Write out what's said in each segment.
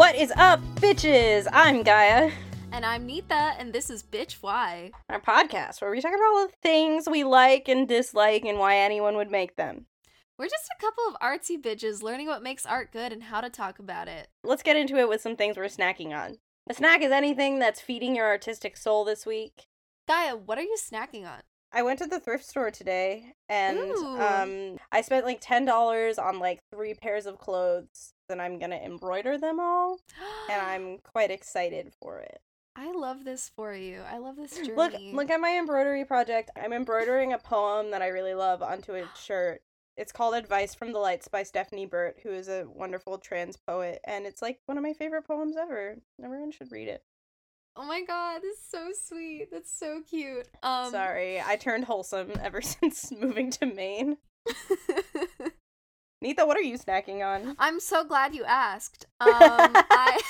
What is up, bitches? I'm Gaia, And I'm Neetha, and this is Bitch Why. our podcast where we talk about all the things we like and dislike and why anyone would make them. We're just a couple of artsy bitches learning what makes art good and how to talk about it. Let's get into it with some things we're snacking on. A snack is anything that's feeding your artistic soul this week. Gaia, what are you snacking on? I went to the thrift store today and Ooh. um I spent like $10 on like three pairs of clothes and I'm to embroider them all and I'm quite excited for it. I love this for you. I love this journey. Look, look at my embroidery project. I'm embroidering a poem that I really love onto a shirt. It's called Advice from the Lights by Stephanie Burt, who is a wonderful trans poet, and it's like one of my favorite poems ever. Everyone should read it. Oh my god, this is so sweet. That's so cute. Um Sorry, I turned wholesome ever since moving to Maine. Neetha, what are you snacking on? I'm so glad you asked. Um I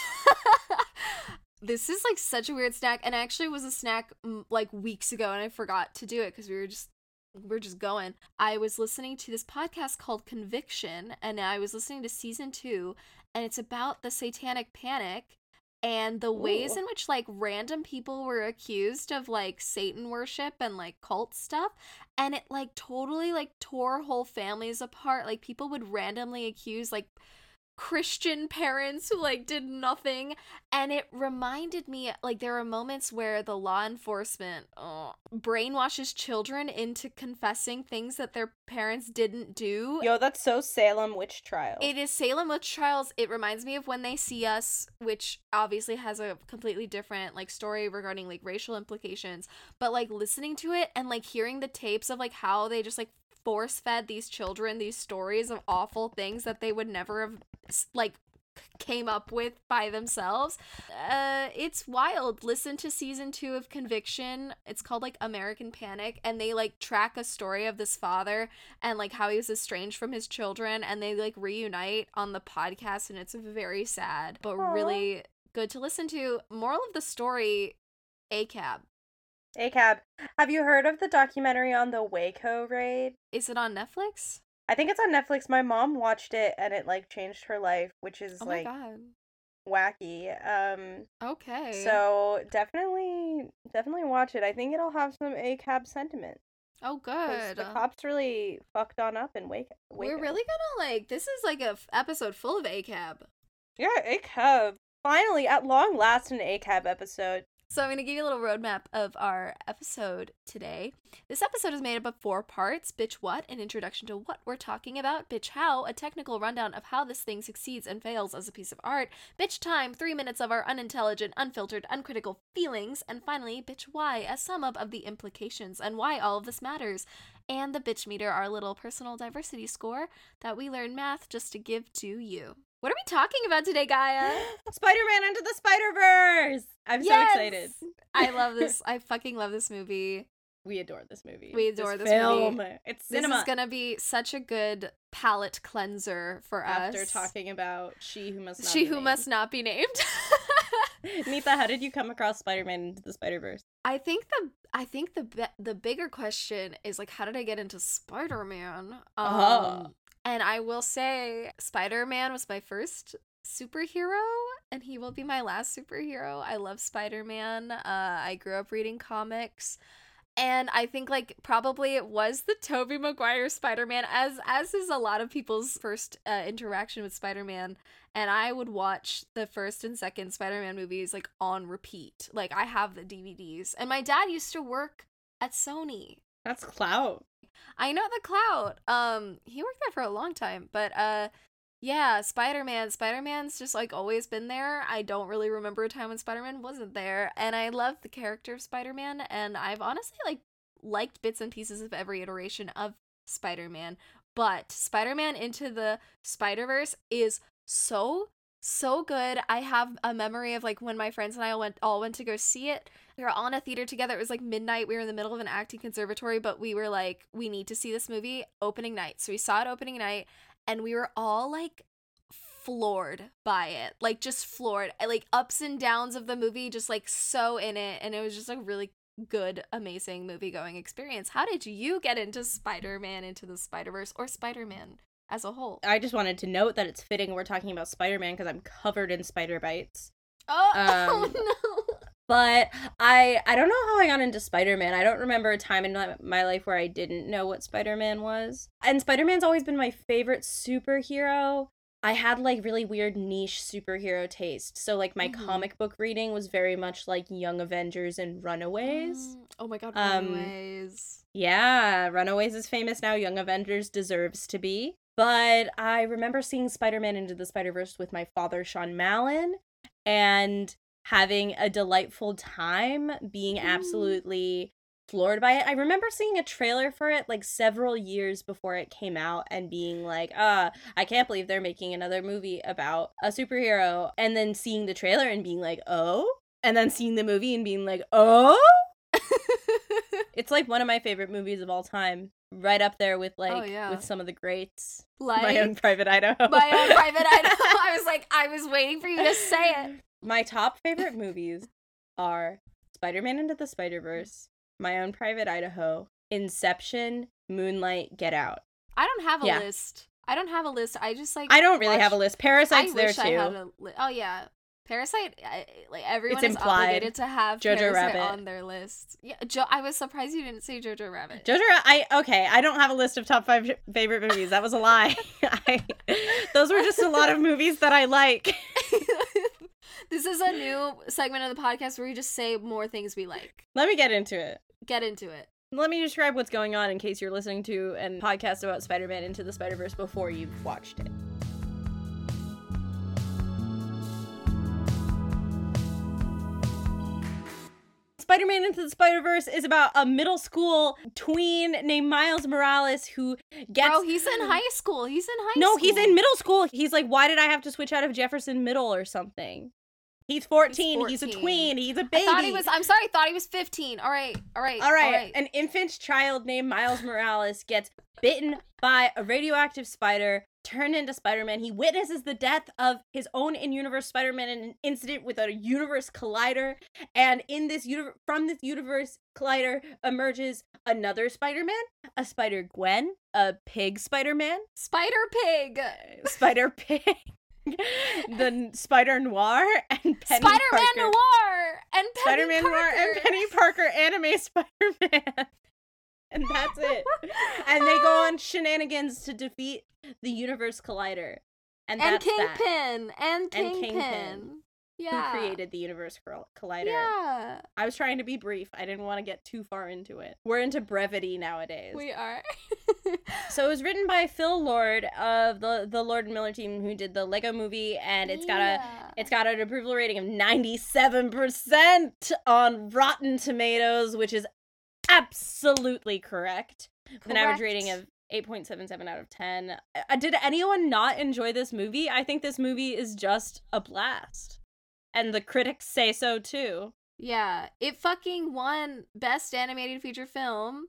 This is like such a weird snack and actually was a snack mm, like weeks ago and I forgot to do it cuz we were just we're just going. I was listening to this podcast called Conviction and I was listening to season 2 and it's about the satanic panic and the ways Ooh. in which like random people were accused of like satan worship and like cult stuff and it like totally like tore whole families apart like people would randomly accuse like christian parents who like did nothing and it reminded me like there are moments where the law enforcement uh, brainwashes children into confessing things that their parents didn't do Yo, that's so Salem witch trial. it is Salem Witch Trials. It reminds me of When They See Us, which obviously has a completely different like story regarding like racial implications. But like listening to it and like hearing the tapes of like how they just like force fed these children these stories of awful things that they would never have like came up with by themselves. Uh it's wild. Listen to season 2 of Conviction. It's called like American Panic and they like track a story of this father and like how he was estranged from his children and they like reunite on the podcast and it's very sad but Aw. really good to listen to. Moral of the story ACAB. ACAB. Have you heard of the documentary on the Waco raid? Is it on Netflix? I think it's on Netflix. My mom watched it and it like changed her life, which is Oh like my god. wacky. Um Okay. so definitely definitely watch it. I think it'll have some ACAB sentiment. Oh good. The cops really fucked on up in Waco. We're really gonna like this is like a f- episode full of ACAB. Yeah, ACAB. Finally, at long last, an ACAB episode. So I'm going to give you a little roadmap of our episode today. This episode is made up of four parts Bitch What, an introduction to what we're talking about, Bitch How, a technical rundown of how this thing succeeds and fails as a piece of art, Bitch Time, three minutes of our unintelligent, unfiltered, uncritical feelings, and finally, Bitch Why, a sum up of the implications and why all of this matters, and the Bitch Meter, our little personal diversity score that we learn math just to give to you. What are we talking about today, Gaia? Spider Man into the Spider Verse! I'm so excited. I love this. I fucking love this movie. We adore this movie. We adore this film. movie. It's This cinema. is gonna be such a good palate cleanser for After us. After talking about She Who Must Not she Be who Named. must not be named. Neetha, how did you come across Spider Man into the Spider Verse? I think the I think the be- the bigger question is like how did I get into Spider Man? Um, Oh. and I will say Spider Man was my first superhero, and he will be my last superhero. I love Spider Man. Uh, I grew up reading comics. And I think like probably it was the Tobey Maguire Spider-Man as as is a lot of people's first uh, interaction with Spider-Man and I would watch the first and second Spider-Man movies like on repeat. Like I have the DVDs. And my dad used to work at Sony. That's Clout. I know the clout. Um he worked there for a long time, but uh yeah, Spider-Man. Spider-Man's just like always been there. I don't really remember a time when Spider-Man wasn't there, and I love the character of Spider-Man and I've honestly like liked bits and pieces of every iteration of Spider-Man, but Spider-Man into the Spider-Verse is so so good. I have a memory of like when my friends and I went all went to go see it. We were all in a theater together. It was like midnight. We were in the middle of an acting conservatory, but we were like, we need to see this movie opening night. So we saw it opening night, and we were all like floored by it. Like just floored. Like ups and downs of the movie, just like so in it. And it was just a really good, amazing movie going experience. How did you get into Spider Man into the Spider Verse or Spider Man? as a whole. I just wanted to note that it's fitting we're talking about Spider Man because I'm covered in spider bites. Oh, Um, oh no. But I I don't know how I got into Spider Man. I don't remember a time in my, my life where I didn't know what Spider Man was. And Spider Man's always been my favorite superhero. I had like really weird niche superhero taste. So like my Mhm. comic book reading was very much like Young Avengers and Runaways. Mm, Oh my god, Um, Runaways. Yeah, Runaways is famous now. Young Avengers deserves to be. But I remember seeing Spider Man Into the Spider Verse with my father, Sean Mallon, and having a delightful time, being Mm. absolutely floored by it. I remember seeing a trailer for it like several years before it came out and being like, ah, I can't believe they're making another movie about a superhero. And then seeing the trailer and being like, oh? And then seeing the movie and being like, oh? It's like one of my favorite movies of all time. Right up there with like Oh, yeah. with some of the greats. like my own private Idaho. my own private Idaho. I was like, I was waiting for you to say it. My top favorite movies are Spider-Man Into the Spider-Verse, My Own Private Idaho, Inception, Moonlight, Get Out. I don't have a Yeah. list. I don't have a list. I just like. I don't really have a list. Parasite's I there wish I had too. li- Oh yeah, Parasite. I, like everyone It's is implied. obligated to have Jojo Parasite Rabbit. on their list. Yeah, jo- I was surprised you didn't say Jojo Rabbit. Jojo, Ra- I okay. I don't have a list of top five favorite movies. That was a lie. I, those were just a lot of movies that I like. this is a new segment of the podcast where we just say more things we like. Let me get into it. Get into it. Let me describe what's going on in case you're listening to a podcast about Spider Man Into the Spider Verse before you've watched it. Spider Man Into the Spider Verse is about a middle school tween named Miles Morales who gets. Bro, he's in high school. He's in high no, school. No, he's in middle school. He's like, why did I have to switch out of Jefferson Middle or something? He's 14. He's, a tween. He's a baby. I thought he was. I'm sorry. I thought he was 15. All right. All right. All right. An infant child named Miles Morales gets bitten by a radioactive spider, turned into Spider Man. He witnesses the death of his own in universe Spider Man in an incident with a universe collider. And in this universe, from this universe collider emerges another Spider Man, a Spider Gwen, a pig Spider Man, Spider Pig. Spider Pig. the Spider Noir and Penny Spider Man Noir and Penny Spider Man Noir and. Penny Parker anime Spider Man. And that's it. And they go on shenanigans to defeat the Universe Collider. And, and that's that. Kingpin and And Kingpin. Yeah. Who created the Universe Col- Collider. Yeah, I was trying to be brief. I didn't want to get too far into it. We're into brevity nowadays. we are. So it was written by Phil Lord of the the Lord and Miller team who did the Lego movie and it's got a It's got an approval rating of 97% on Rotten Tomatoes, which is absolutely correct. With an average rating of 8.77 out of 10. Uh, did anyone not enjoy this movie? I think this movie is just a blast. And the critics say so too. Yeah, it fucking won Best Animated Feature Film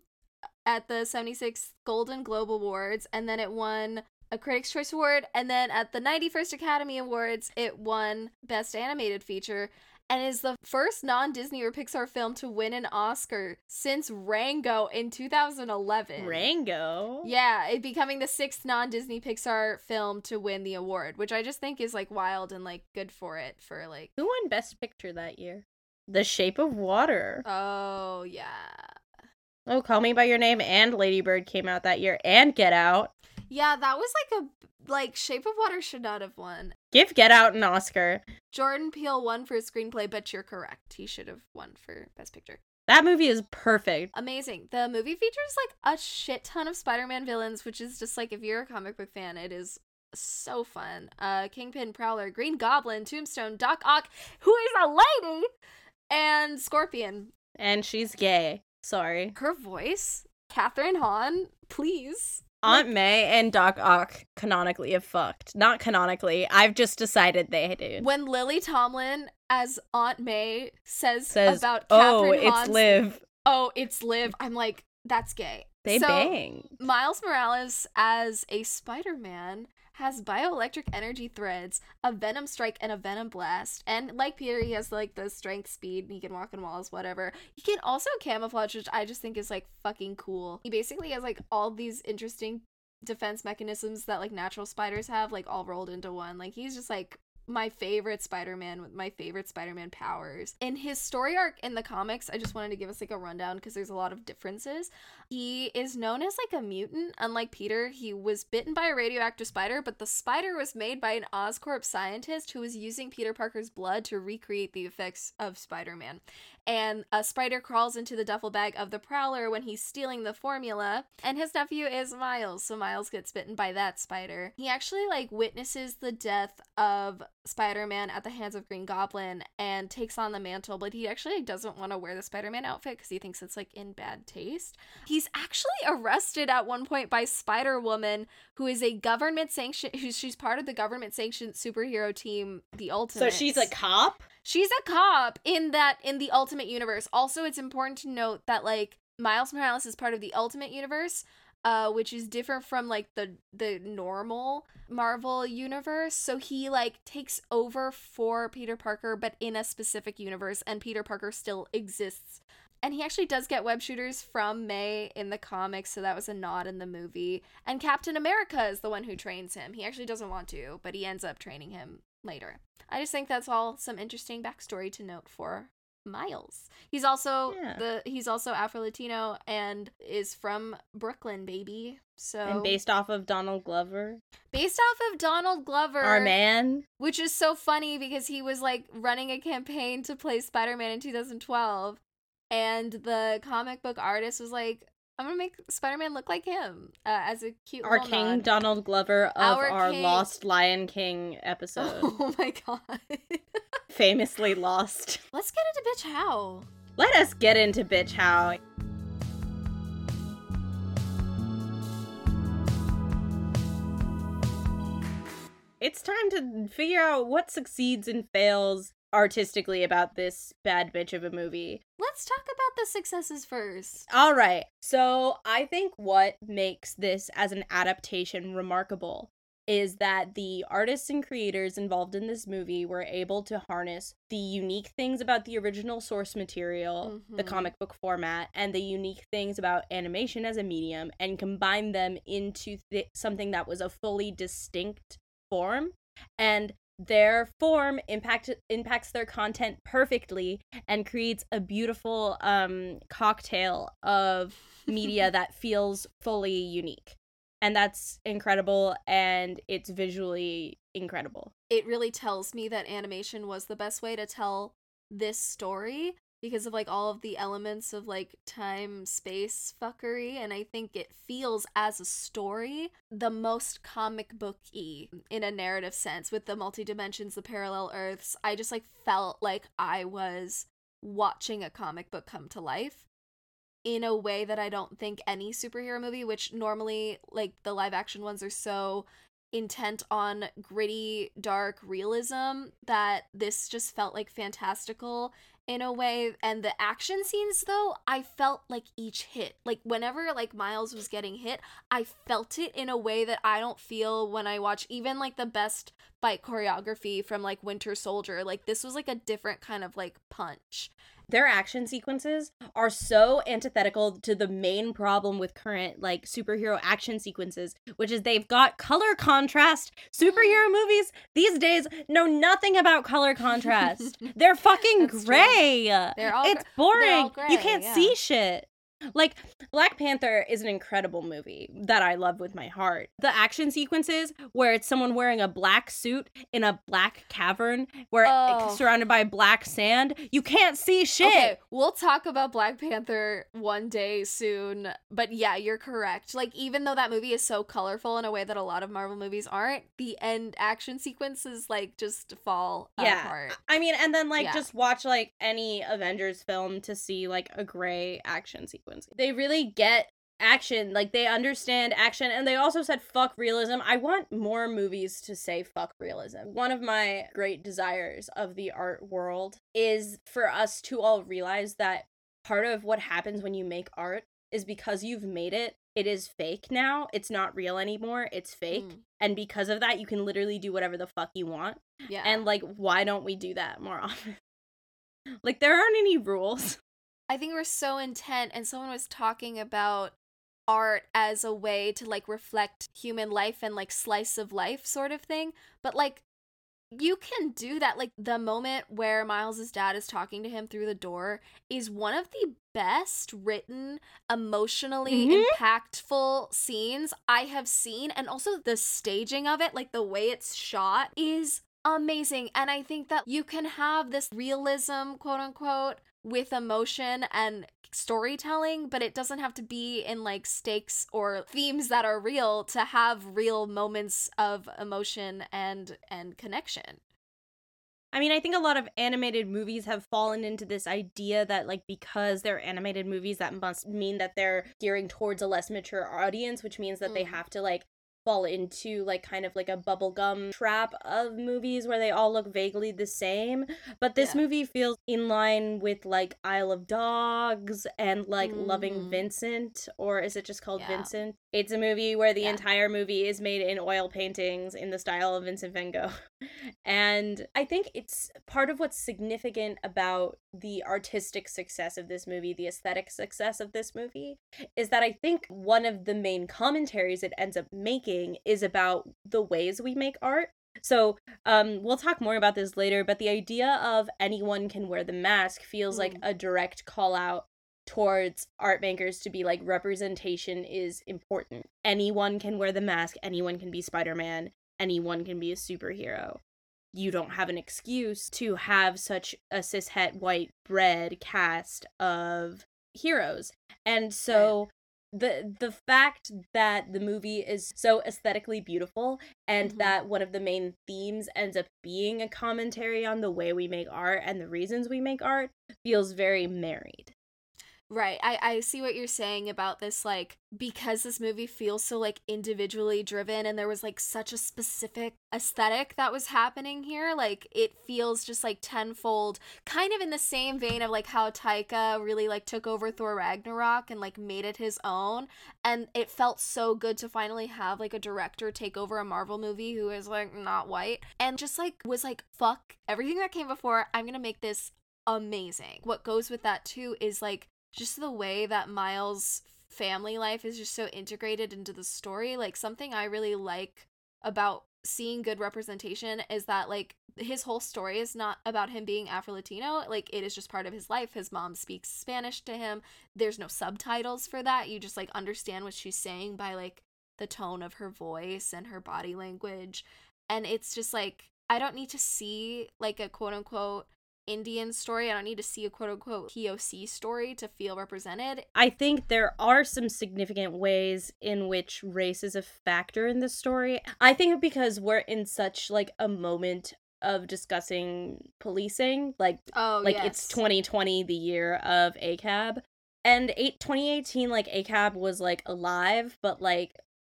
at the 76th Golden Globe Awards, and then it won a Critics' Choice Award, and then at the 91st Academy Awards, it won Best Animated Feature, and is the first non Disney or Pixar film to win an Oscar since Rango in 2011. Rango. Yeah, it becoming the sixth non Disney Pixar film to win the award, which I just think is like wild and like good for it for like Who won Best Picture that year? The Shape of Water. oh yeah. Oh, Call Me By Your Name and Lady Bird came out that year, and Get Out. Yeah, that was like a like Shape of Water should not have won. Give Get Out an Oscar. Jordan Peele won for screenplay, but you're correct. He should have won for Best Picture. That movie is perfect. Amazing. The movie features like a shit ton of Spider-Man villains, which is just like if you're a comic book fan, it is so fun. Uh Kingpin, Prowler, Green Goblin, Tombstone, Doc Ock, who is a lady, and Scorpion. And she's gay. Sorry. Her voice, Kathryn Hahn, please. Aunt May and Doc Ock canonically have fucked. Not canonically. I've just decided they did. When Lily Tomlin as Aunt May says, Says, about oh, Kathryn it's Hahn's Liv. oh, it's Liv. I'm like, that's gay. They So, bang. Miles Morales as a Spider-Man has bioelectric energy threads, a venom strike, and a venom blast. And like Peter, he has like the strength, speed, and he can walk on walls, whatever. He can also camouflage, which I just think is like fucking cool. He basically has like all these interesting defense mechanisms that like natural spiders have, like all rolled into one. Like he's just like my favorite Spider-Man with my favorite Spider-Man powers. In his story arc in the comics, I just wanted to give us like a rundown because there's a lot of differences. He is known as like a mutant. Unlike Peter, he was bitten by a radioactive spider, but the spider was made by an Oscorp scientist who was using Peter Parker's blood to recreate the effects of Spider-Man and a spider crawls into the duffel bag of the Prowler when he's stealing the formula, and his nephew is Miles, so Miles gets bitten by that spider. He actually like witnesses the death of Spider-Man at the hands of Green Goblin and takes on the mantle, but he actually doesn't want to wear the Spider-Man outfit because he thinks it's like in bad taste. He's actually arrested at one point by Spider-Woman, who is a government sanctioned who's she's part of the government sanctioned superhero team, the Ultimate. So she's a cop? She's a cop in that in the Ultimate Universe. Also, it's important to note that like Miles Morales is part of the Ultimate Universe, uh, which is different from like the the normal Marvel universe. So he like takes over for Peter Parker, but in a specific universe, and Peter Parker still exists. And he actually does get web shooters from May in the comics, so that was a nod in the movie. And Captain America is the one who trains him. He actually doesn't want to, but he ends up training him later. I just think that's all some interesting backstory to note for Miles. He's also Yeah. the he's also Afro Latino and is from Brooklyn, baby. So And based off of Donald Glover, based off of Donald Glover, our man. which is so funny because he was like running a campaign to play Spider-Man in 2012 and the comic book artist was like I'm gonna make Spider-Man look like him uh, as a cute Our King nod. Donald Glover of Our our. Lost Lion King episode. Oh my god. Famously lost. Let's get into bitch how. Let us get into bitch how. It's time to figure out what succeeds and fails artistically about this bad bitch of a movie. Let's talk about the successes first. All right. So, I think what makes this as an adaptation remarkable is that the artists and creators involved in this movie were able to harness the unique things about the original source material, the Mhm. comic book format, and the unique things about animation as a medium and combine them into th- something that was a fully distinct form and their form impact impacts their content perfectly and creates a beautiful um cocktail of media that feels fully unique. And that's incredible and it's visually incredible. It really tells me that animation was the best way to tell this story because of like all of the elements of like time space fuckery and I think it feels as a story the most comic booky in a narrative sense with the multi dimensions, the parallel earths. I just like felt like I was watching a comic book come to life in a way that I don't think any superhero movie, which normally like the live action ones are so intent on gritty, dark realism that this just felt like fantastical in a way. And the action scenes, though, I felt like each hit. Like whenever like Miles was getting hit, I felt it in a way that I don't feel when I watch even like the best fight choreography from like Winter Soldier. Like this was like a different kind of like punch. Their action sequences are so antithetical to the main problem with current like superhero action sequences which is they've got color contrast. Superhero movies these days know nothing about color contrast. They're fucking That's true. gray. They're all it's boring all you can't yeah. see shit like Black Panther is an incredible movie that I love with my heart. The action sequences where it's someone wearing a black suit in a black cavern where Oh. surrounded by black sand, you can't see shit. Okay, we'll talk about Black Panther one day soon. But yeah, you're correct. Like, even though that movie is so colorful in a way that a lot of Marvel movies aren't, the end action sequences like just fall yeah apart. i mean and then like Yeah. just watch like any avengers film to see like a gray action sequence they really get action like they understand action and they also said fuck realism. I want more movies to say fuck realism. One of my great desires of the art world is for us to all realize that part of what happens when you make art is because you've made it it is fake now. It's not real anymore. It's fake. Mm, and because of that you can literally do whatever the fuck you want. Yeah. and like, why don't we do that more often? like, there aren't any rules. I think we're so intent, and someone was talking about art as a way to like reflect human life and like slice of life sort of thing. But like you can do that. Like the moment where Miles's dad is talking to him through the door is one of the best written, emotionally Mhm. impactful scenes I have seen. And also the staging of it, like the way it's shot, is amazing. And I think that you can have this realism, quote unquote, with emotion and storytelling, but it doesn't have to be in like stakes or themes that are real to have real moments of emotion and and connection. I mean, I think a lot of animated movies have fallen into this idea that, like, because they're animated movies, that must mean that they're gearing towards a less mature audience, which means that they Mm. have to, like, fall into, like, kind of like a bubblegum trap of movies where they all look vaguely the same. But this Yeah. movie feels in line with, like, Isle of Dogs and, like, Loving Mhm. Vincent, or is it just called Yeah. Vincent? It's a movie where the Yeah. entire movie is made in oil paintings in the style of Vincent van Gogh. And I think it's part of what's significant about the artistic success of this movie, the aesthetic success of this movie, is that I think one of the main commentaries it ends up making is about the ways we make art. So, um, we'll talk more about this later, but the idea of anyone can wear the mask feels like Mm. a direct call out towards art makers to be like representation is important. Anyone can wear the mask, anyone can be Spider-Man, anyone can be a superhero. You don't have an excuse to have such a cishet white bread cast of heroes. And so the the fact that the movie is so aesthetically beautiful and Mhm. that one of the main themes ends up being a commentary on the way we make art and the reasons we make art feels very married. Right. I, I see what you're saying about this, like, because this movie feels so, like, individually driven and there was, like, such a specific aesthetic that was happening here. Like, it feels just, like, tenfold, kind of in the same vein of, like, how Taika really, like, took over Thor Ragnarok and, like, made it his own. And it felt so good to finally have, like, a director take over a Marvel movie who is, like, not white and just, like, was like, fuck everything that came before. I'm gonna make this amazing. What goes with that, too, is, like, just the way that Miles' family life is just so integrated into the story. Like something I really like about seeing good representation is that like his whole story is not about him being Afro Latino. Like it is just part of his life. His mom speaks Spanish to him. There's no subtitles for that. You just like understand what she's saying by like the tone of her voice and her body language. And it's just like I don't need to see like a quote unquote Indian story. I don't need to see a quote unquote POC story to feel represented. I think there are some significant ways in which race is a factor in this story. I think because we're in such like a moment of discussing policing, like Oh, like it's 2020 the year of ACAB and 8 2018 like ACAB was like alive but like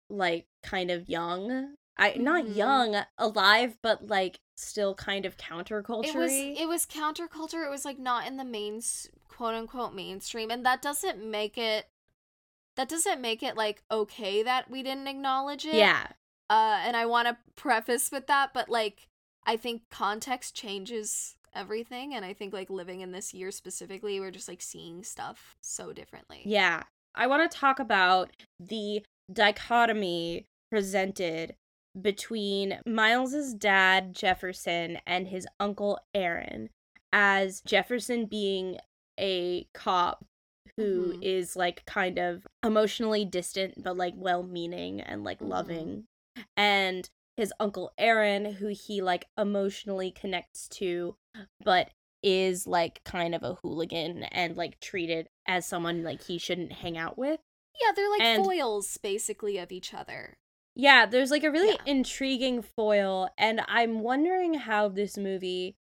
like kind of young. I not Mhm. young, alive but like still kind of counterculture. It was it was counterculture. It was like not in the main quote unquote mainstream, and that doesn't make it. That doesn't make it like okay that we didn't acknowledge it. yeah. Uh, and I want to preface with that, but like I think context changes everything, and I think like living in this year specifically, we're just like seeing stuff so differently. Yeah. I want to talk about the dichotomy presented between Miles's dad Jefferson and his uncle Aaron as Jefferson being a cop who Mhm. is like kind of emotionally distant but like well-meaning and like Mhm. loving and his uncle Aaron who he like emotionally connects to but is like kind of a hooligan and like treated as someone like he shouldn't hang out with. Yeah, they're like And- foils basically of each other. Yeah, there's like a really Yeah. intriguing foil, and I'm wondering how this movie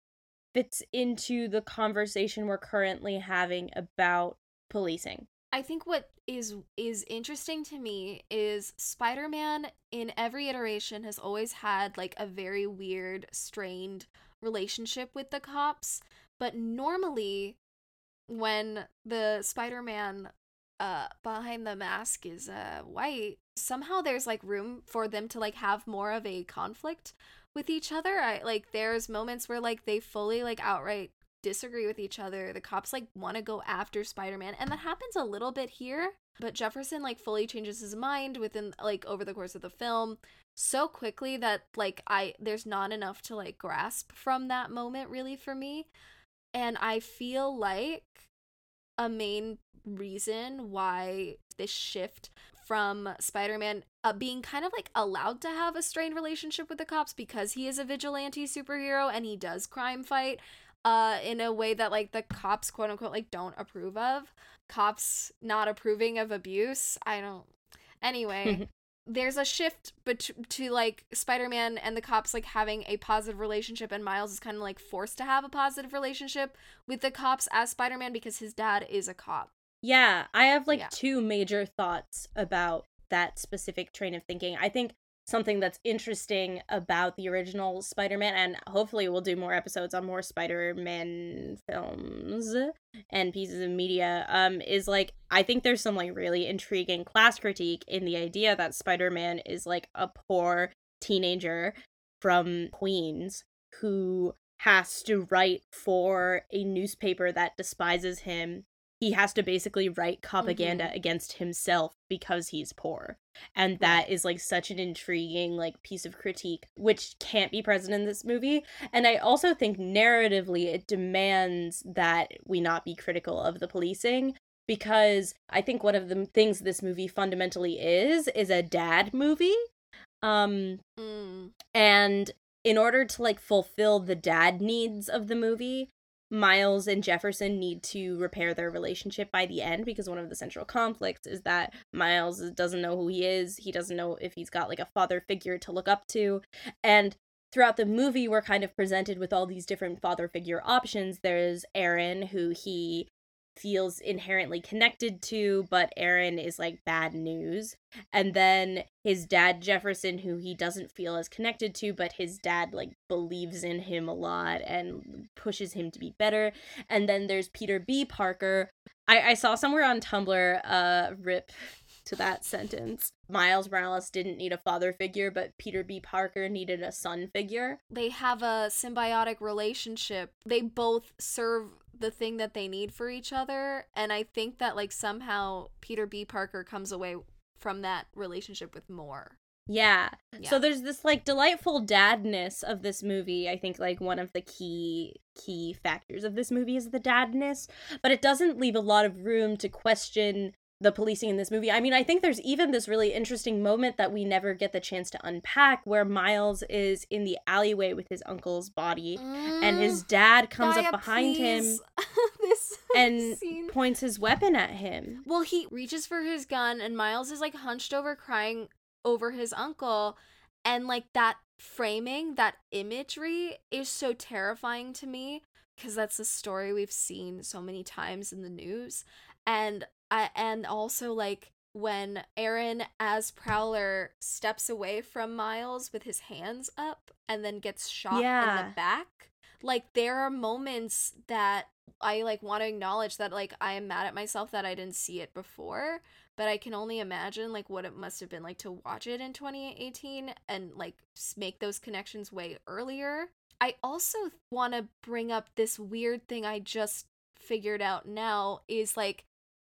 fits into the conversation we're currently having about policing. I think what is is interesting to me is Spider-Man in every iteration has always had like a very weird, strained relationship with the cops, but normally when the Spider-Man uh behind the mask is uh white, somehow there's like room for them to like have more of a conflict with each other. I like there's moments where like they fully like outright disagree with each other. The cops like want to go after Spider-Man and that happens a little bit here, but Jefferson like fully changes his mind within like over the course of the film so quickly that like I there's not enough to like grasp from that moment really for me. And I feel like a main reason why this shift from Spider-Man uh, being kind of like allowed to have a strained relationship with the cops because he is a vigilante superhero and he does crime fight uh in a way that like the cops quote unquote like don't approve of. Cops not approving of abuse i don't anyway there's a shift but to like spider-man and the cops like having a positive relationship and miles is kind of like forced to have a positive relationship with the cops as spider-man because his dad is a cop Yeah, I have like Yeah. two major thoughts about that specific train of thinking. I think something that's interesting about the original Spider-Man and hopefully we'll do more episodes on more Spider-Man films and pieces of media um is like I think there's some like really intriguing class critique in the idea that Spider-Man is like a poor teenager from Queens who has to write for a newspaper that despises him he has to basically write propaganda against himself because he's poor. And that is like such an intriguing like piece of critique which can't be present in this movie. And I also think narratively it demands that we not be critical of the policing because I think one of the things this movie fundamentally is is a dad movie. Um mm. and in order to like fulfill the dad needs of the movie, Miles and Jefferson need to repair their relationship by the end because one of the central conflicts is that Miles doesn't know who he is. He doesn't know if he's got like a father figure to look up to. And throughout the movie, we're kind of presented with all these different father figure options. There's Aaron, who he feels inherently connected to, but Aaron is like bad news. And then his dad Jefferson, who he doesn't feel as connected to, but his dad like believes in him a lot and pushes him to be better. And then there's Peter B. Parker. I, I saw somewhere on Tumblr, uh, rip to that sentence. Miles Morales didn't need a father figure, but Peter B. Parker needed a son figure. they have a symbiotic relationship. They both serve the thing that they need for each other, and I think that like somehow Peter B. Parker comes away from that relationship with more. Yeah. Yeah. So there's this like delightful dadness of this movie. I think like one of the key key factors of this movie is the dadness, but it doesn't leave a lot of room to question the policing in this movie. I mean, I think there's even this really interesting moment that we never get the chance to unpack where Miles is in the alleyway with his uncle's body and his mm. dad comes up behind him please. this and scene. points his weapon at him. Well, he reaches for his gun, and Miles is like hunched over, crying over his uncle, and like that framing, that imagery is so terrifying to me because that's a story we've seen so many times in the news, and I and also like when Aaron as Prowler steps away from Miles with his hands up and then gets shot in the back. Like there are moments that I like want to acknowledge that like I am mad at myself that I didn't see it before, but I can only imagine like what it must have been like to watch it in 2018 and like make those connections way earlier. I also want to bring up this weird thing I just figured out now is like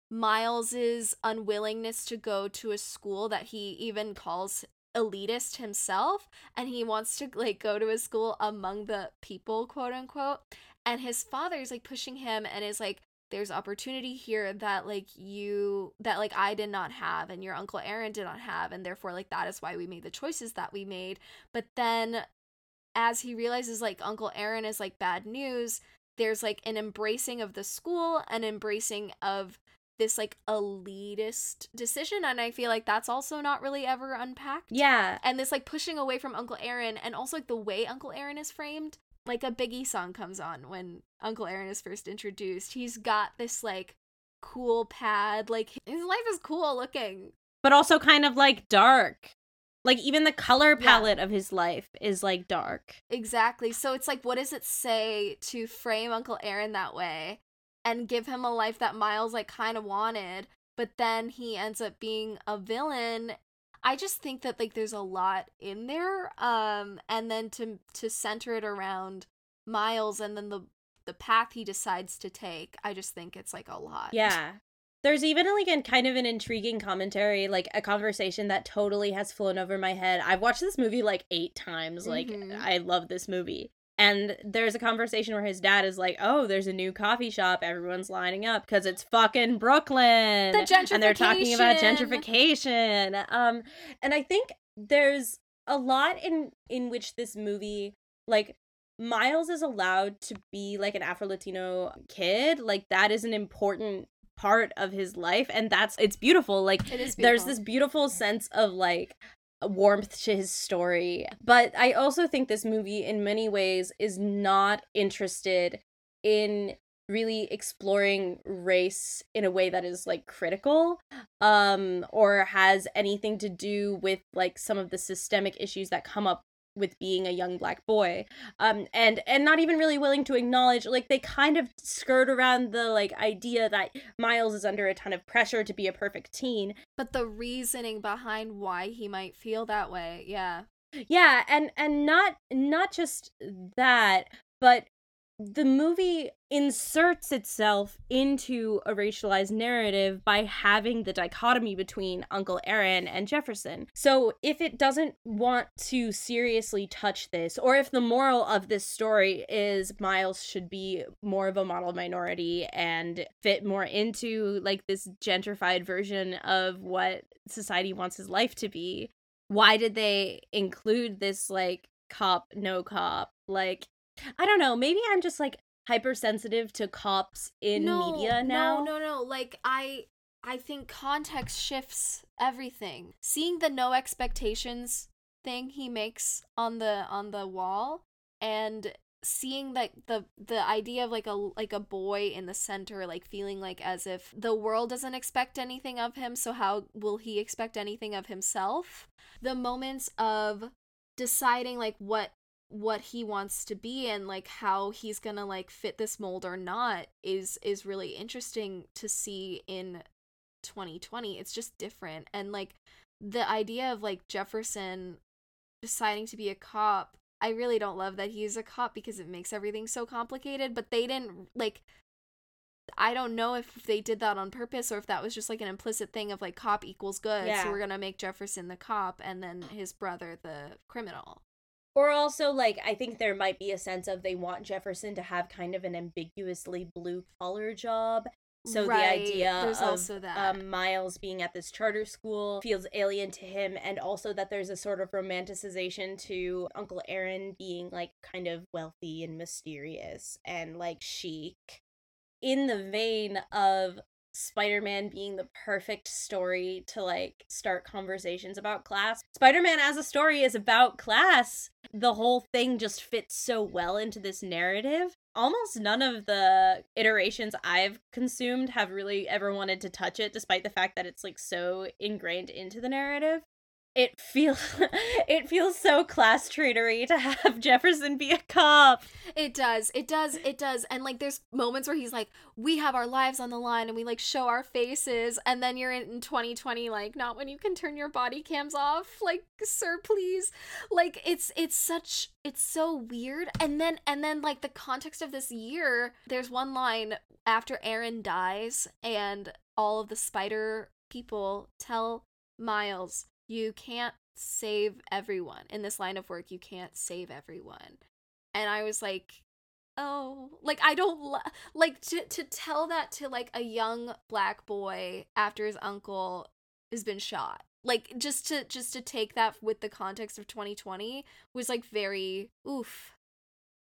Miles's unwillingness to go to a school that he even calls elitist himself and he wants to like go to a school among the people quote unquote. And his father's like pushing him and is like there's opportunity here that like you that like I did not have and your uncle Aaron did not have and therefore like that is why we made the choices that we made. But then as he realizes like uncle Aaron is like bad news there's like an embracing of the school an embracing of this like elitist decision and I feel like that's also not really ever unpacked Yeah. and this like pushing away from Uncle Aaron and also like the way Uncle Aaron is framed. Like a Biggie song comes on when Uncle Aaron is first introduced. He's got this like cool pad, like his life is cool looking. but also kind of like dark. Like even the color Yeah. palette of his life is like dark. Exactly. So it's like what does it say to frame Uncle Aaron that way and give him a life that Miles like kind of wanted, but then he ends up being a villain. I just think that like there's a lot in there um and then to to center it around Miles and then the the path he decides to take, I just think it's like a lot. Yeah. There's even like a kind of an intriguing commentary, like a conversation that totally has flown over my head. I've watched this movie like eight times. Like Mhm. I love this movie. And there's a conversation where his dad is like, "Oh, there's a new coffee shop. Everyone's lining up because it's fucking Brooklyn." The gentrification. And they're talking about gentrification. Um, and I think there's a lot in in which this movie, like Miles, is allowed to be like an Afro Latino kid. Like that is an important part of his life, and that's it's beautiful. Like It is there's this beautiful sense of like warmth to his story. But i also think this movie in many ways is not interested in really exploring race in a way that is like critical um or has anything to do with like some of the systemic issues that come up with being a young black boy um and and not even really willing to acknowledge like they kind of skirt around the like idea that miles is under a ton of pressure to be a perfect teen But the reasoning behind why he might feel that way, yeah. yeah and and not not just that but the movie inserts itself into a racialized narrative by having the dichotomy between Uncle Aaron and Jefferson. So if it doesn't want to seriously touch this, or if the moral of this story is Miles should be more of a model minority and fit more into like this gentrified version of what society wants his life to be, why did they include this like cop no cop like i don't know maybe i'm just like hypersensitive to cops in media now No, no, no. Like I I think context shifts everything. Seeing the no expectations thing he makes on the on the wall and seeing like the the idea of like a like a boy in the center like feeling like as if the world doesn't expect anything of him so how will he expect anything of himself the moments of deciding like what what he wants to be and like how he's gonna like fit this mold or not is is really interesting to see in 2020 it's just different and like the idea of like jefferson deciding to be a cop i really don't love that he's a cop because it makes everything so complicated but they didn't like I don't know if they did that on purpose or if that was just like an implicit thing of like cop equals good. Yeah. So we're gonna make Jefferson the cop and then his brother the criminal. Or also like i think there might be a sense of they want jefferson to have kind of an ambiguously blue collar job so Right, the idea there's of. Um, miles being at this charter school feels alien to him and also that there's a sort of romanticization to uncle aaron being like kind of wealthy and mysterious and like chic in the vein of Spider-Man being the perfect story to like start conversations about class. Spider-Man as a story is about class. The whole thing just fits so well into this narrative. Almost none of the iterations I've consumed have really ever wanted to touch it despite the fact that it's like so ingrained into the narrative. It feels it feels so class traitory to have Jefferson be a cop. It does. It does. It does. And like there's moments where he's like, we have our lives on the line and we like show our faces and then you're in, in 2020 like not when you can turn your body cams off. Like, sir, please. Like it's it's such it's so weird. And then and then like the context of this year, there's one line after Aaron dies and all of the spider people tell Miles, you can't save everyone. In this line of work, you can't save everyone and I was like, oh, like I don't li- like to to tell that to like a young black boy after his uncle has been shot. Like just to just to take that with the context of 2020 was like very oof.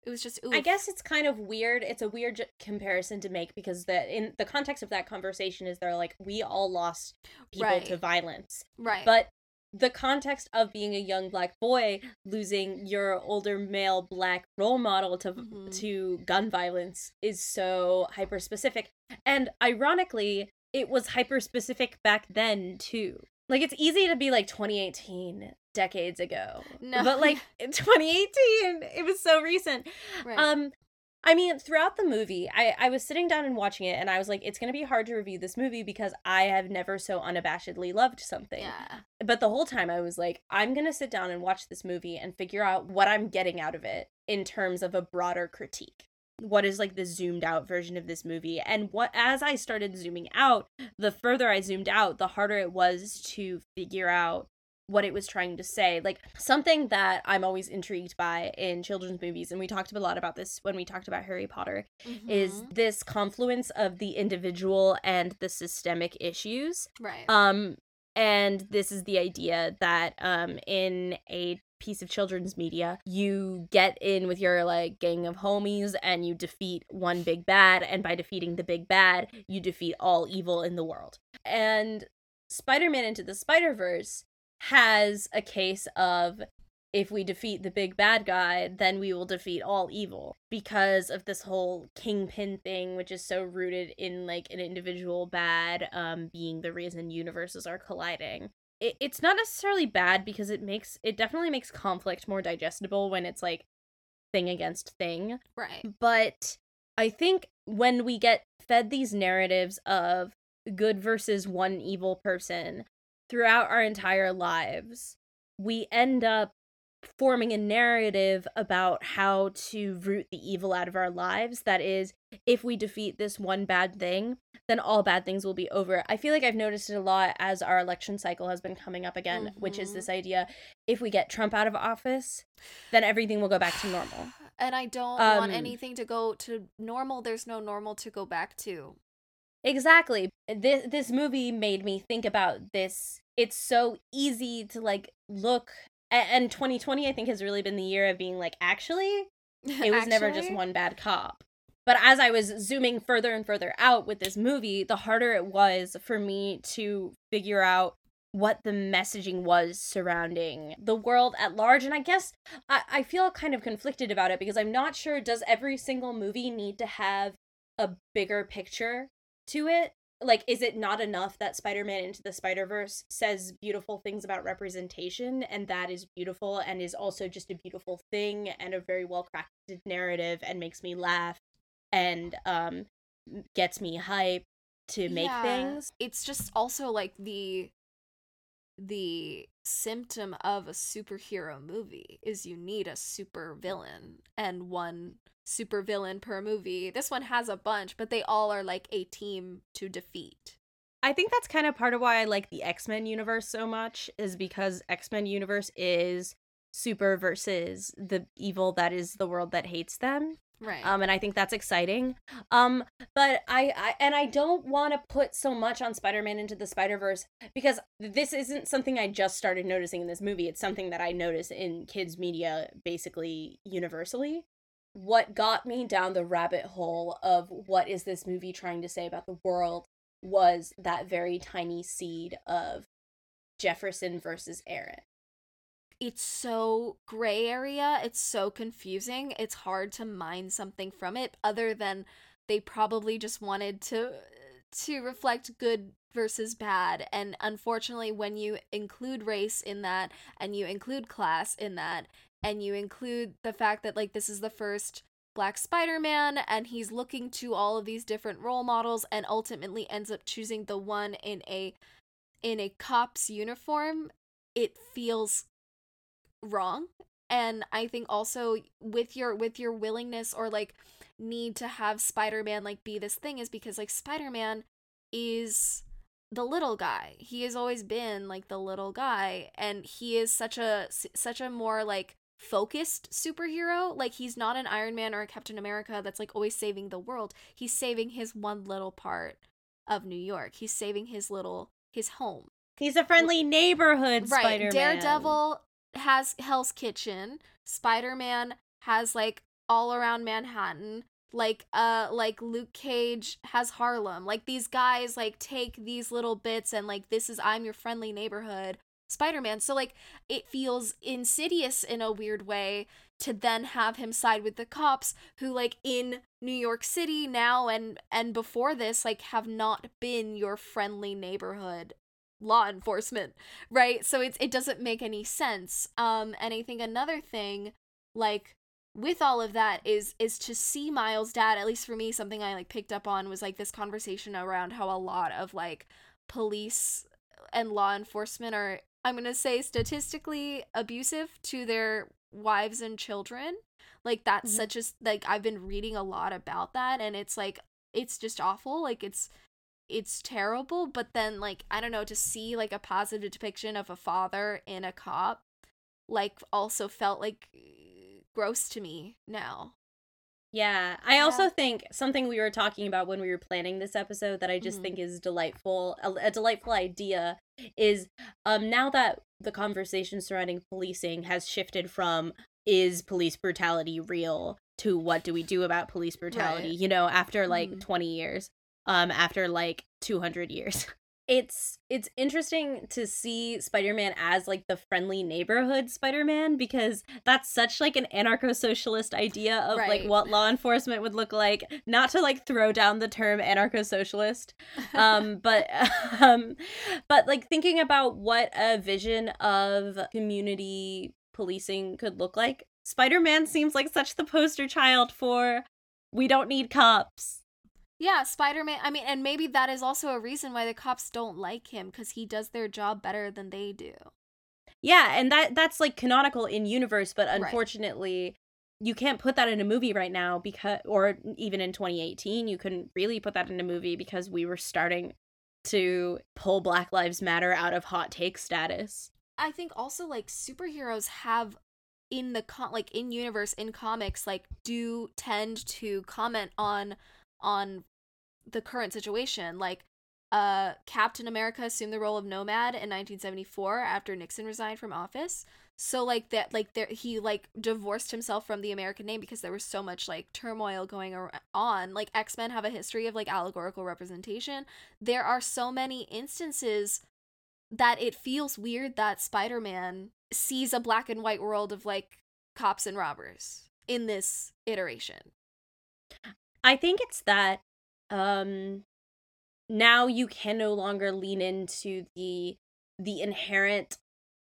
It was just oof. I guess it's kind of weird. It's a weird j- comparison to make because the in the context of that conversation is they're like we all lost people Right. to violence, right. but the context of being a young black boy losing your older male black role model to Mhm. to gun violence is so hyper specific, and ironically, it was hyper specific back then too. Like it's easy to be like 2018 decades ago, No. but like in 2018, it was so recent. right. Um, I mean, throughout the movie, I I was sitting down and watching it, and I was like, it's gonna be hard to review this movie because I have never so unabashedly loved something. yeah. But the whole time, I was like, I'm gonna sit down and watch this movie and figure out what I'm getting out of it in terms of a broader critique. what is like the zoomed out version of this movie and what as i started zooming out the further i zoomed out the harder it was to figure out what it was trying to say like something that i'm always intrigued by in children's movies and we talked a lot about this when we talked about harry potter is Mhm. this confluence of the individual and the systemic issues right. um and this is the idea that um in a piece of children's media you get in with your like gang of homies and you defeat one big bad and by defeating the big bad you defeat all evil in the world and spider-man into the spider-verse has a case of if we defeat the big bad guy, then we will defeat all evil because of this whole kingpin thing, which is so rooted in like an individual bad um, being the reason universes are colliding. It, it's not necessarily bad because it makes it definitely makes conflict more digestible when it's like thing against thing right. but I think when we get fed these narratives of good versus one evil person throughout our entire lives, we end up forming a narrative about how to root the evil out of our lives. That is, if we defeat this one bad thing, then all bad things will be over. I feel like I've noticed it a lot as our election cycle has been coming up again, which is this idea if we get Trump out of office, then everything will go back to normal. And I don't want Um, anything to go to normal. There's no normal to go back to. Exactly. This this movie made me think about this. It's so easy to like look and 2020 I think has really been the year of being like actually it was never just one bad cop. But as I was zooming further and further out with this movie, the harder it was for me to figure out what the messaging was surrounding the world at large. And I guess I, I feel kind of conflicted about it because I'm not sure does every single movie need to have a bigger picture to it? Like, is it not enough that Spider Man Into the Spider Verse says beautiful things about representation, and that is beautiful and is also just a beautiful thing and a very well crafted narrative and makes me laugh and um gets me hype to make Yeah. things? It's just also like the the symptom of a superhero movie is you need a super villain and one super villain per movie. This one has a bunch, but they all are like a team to defeat. I think that's kind of part of why I like the X Men universe so much, is because X Men universe is super versus the evil that is the world that hates them. Right. um and i think that's exciting. Um but i, I and i don't want to put so much on spider-man into the spider-verse because this isn't something i just started noticing in this movie. It's something that i notice in kids media basically universally. What got me down the rabbit hole of what is this movie trying to say about the world was that very tiny seed of jefferson versus aaron it's so gray area. It's so confusing. It's hard to mine something from it other than they probably just wanted to to reflect good versus bad. And unfortunately, when you include race in that and you include class in that and you include the fact that like this is the first Black Spider-Man and he's looking to all of these different role models and ultimately ends up choosing the one in a in a cop's uniform, it feels wrong and i think also with your with your willingness or like need to have spider-man like be this thing is because like spider-man is the little guy. He has always been like the little guy and he is such a such a more like focused superhero. Like he's not an iron man or a captain america that's like always saving the world. He's saving his one little part of new york. He's saving his little his home. He's a friendly neighborhood right. Spider-man. Daredevil has hell's kitchen spider-man has like all around manhattan like uh like luke cage has harlem like these guys like take these little bits and like this is i'm your friendly neighborhood spider-man. So like it feels insidious in a weird way to then have him side with the cops who like in new york city now and and before this like have not been your friendly neighborhood law enforcement right so it's it doesn't make any sense um and i think another thing like with all of that is is to see miles dad at least for me something i like picked up on was like this conversation around how a lot of like police and law enforcement are i'm going to say statistically abusive to their wives and children. Like that's Mhm. such a like I've been reading a lot about that and it's like it's just awful. Like it's it's terrible, but then like I don't know to see like a positive depiction of a father in a cop like also felt like gross to me now. Yeah, I Yeah. also think something we were talking about when we were planning this episode that I just Mhm. think is delightful, a, a delightful idea is um now that the conversation surrounding policing has shifted from is police brutality real to what do we do about police brutality, Right. you know, after like Mhm. 20 years, um after like 200 years. It's it's interesting to see Spider-Man as like the friendly neighborhood Spider-Man because that's such like an anarcho-socialist idea of like what law enforcement would look like. Not to like throw down the term anarcho-socialist, um, but um, but like thinking about what a vision of community policing could look like. Spider-Man seems like such the poster child for we don't need cops. Yeah, Spider Man. I mean, and maybe that is also a reason why the cops don't like him because he does their job better than they do. Yeah, and that that's like canonical in universe, but Right. unfortunately, you can't put that in a movie right now because or even in 2018, you couldn't really put that in a movie because we were starting to pull Black Lives Matter out of hot take status. I think also like superheroes have in the con like in universe in comics like do tend to comment on on the current situation like uh Captain America assumed the role of Nomad in 1974 after Nixon resigned from office. So like that like there he like divorced himself from the American name because there was so much like turmoil going on. Like X-Men have a history of like allegorical representation. There are so many instances that it feels weird that Spider-Man sees a black and white world of like cops and robbers in this iteration. I think it's that um now you can no longer lean into the the inherent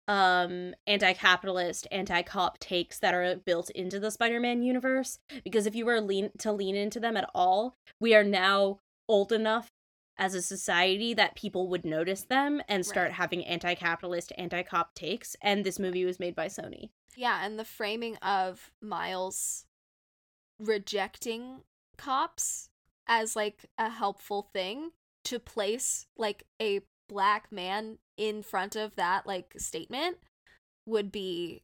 um anti-capitalist anti-cop takes that are built into the Spider-Man universe because if you were lean to lean into them at all we are now old enough as a society that people would notice them and start Right. having anti-capitalist anti-cop takes and this movie was made by Sony. Yeah, and the framing of Miles rejecting cops as like a helpful thing to place like a black man in front of that like statement would be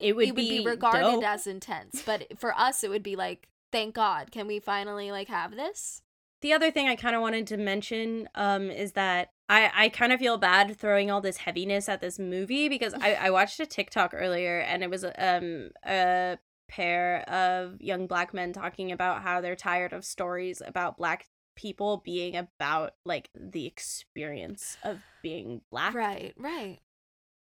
It would, it would be, regarded dope. as intense. But for us it would be like thank God, can we finally like have this? The other thing I kind of wanted to mention um, is that I, I kind of feel bad throwing all this heaviness at this movie because I, I watched a TikTok earlier and it was um a pair of young black men talking about how they're tired of stories about black people being about like the experience of being black. Right, right.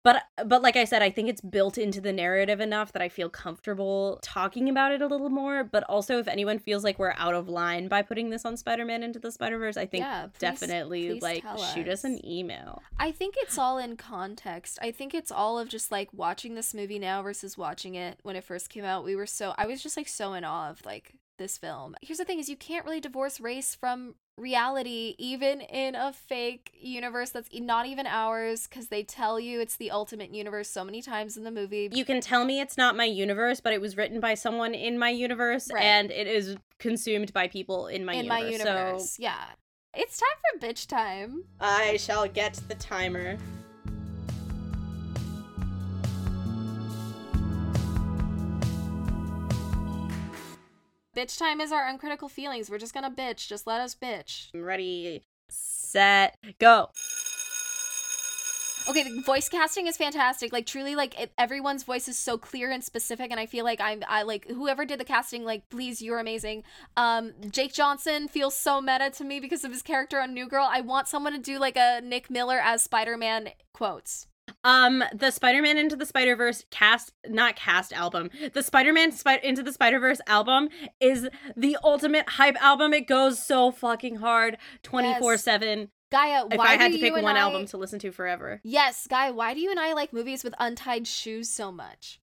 But but like I said, I think it's built into the narrative enough that I feel comfortable talking about it a little more. But also, if anyone feels like we're out of line by putting this on Spider-Man into the Spider-Verse, I think Yeah, please- definitely please like shoot us us. an email. I think it's all in context. I think it's all of just like watching this movie now versus watching it when it first came out. We were so I was just like so in awe of like this film. Here's the thing is you can't really divorce race from reality even in a fake universe that's not even ours cuz they tell you it's the ultimate universe so many times in the movie. You can tell me it's not my universe, but it was written by someone in my universe, Right. and it is consumed by people in my in universe. my universe. Yeah. It's time for bitch time. I shall get the timer. Bitch time is our uncritical feelings. We're just to bitch. Just let us bitch. So ready, set, go. Okay, the voice casting is fantastic. Like truly, like it, everyone's voice is so clear and specific, and I feel like I'm, I like whoever did the casting. Like, please, you're amazing. Um, Jake Johnson feels so meta to me because of his character on New Girl. I want someone to do like a Nick Miller as Spider Man quotes. Um, the Spider-Man into the Spider-Verse cast, not cast album. The Spider-Man Spi- into the Spider-Verse album is the ultimate hype album. It goes so fucking hard, twenty four seven. Gaia, If why I had do to pick one I- album to listen to forever, Yes, Gaia, why do you and I like movies with untied shoes so much?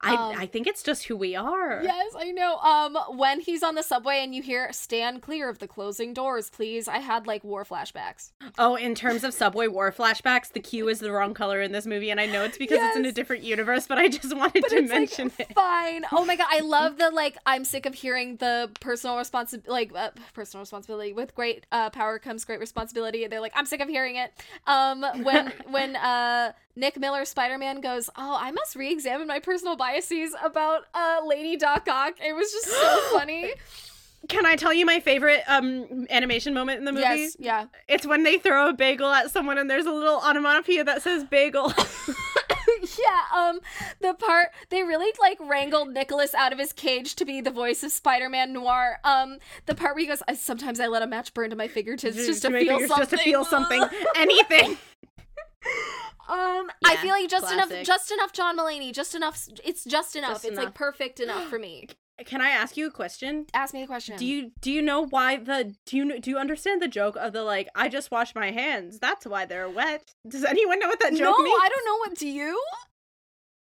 I Um, I think it's just who we are. Yes, I know. Um, when he's on the subway and you hear "Stand clear of the closing doors, please," I had like war flashbacks. Oh, in terms of subway war flashbacks, the Q is the wrong color in this movie, and I know it's because it's in a different universe, but I just wanted But to mention like it. fine. Oh my god, I love the like. I'm sick of hearing the personal responsibility, like uh, personal responsibility. With great uh, power comes great responsibility. And they're like, I'm sick of hearing it. Um, when when uh Nick Miller Spider Man goes, oh, I must re-examine my personal biases about uh Lady Doc Ock. It was just so funny. Can I tell you my favorite um animation moment in the movie? yes, yeah. It's when they throw a bagel at someone and there's a little onomatopoeia that says bagel. yeah, um, the part they really like wrangled Nicholas out of his cage to be the voice of Spider-Man Noir. Um, the part where he goes, I, "Sometimes I let a match burn to my fingertips just to, my feel fingers, something." just to feel something, anything. Um, I feel like just enough, just enough John Mulaney, just enough. It's just enough. Just it's like perfect enough for me. Can I ask you a question? Ask me the question. Do you do you know why the do you do you understand the joke of the like I just washed my hands that's why they're wet? Does anyone know what that No, joke means? I don't know what. Do you?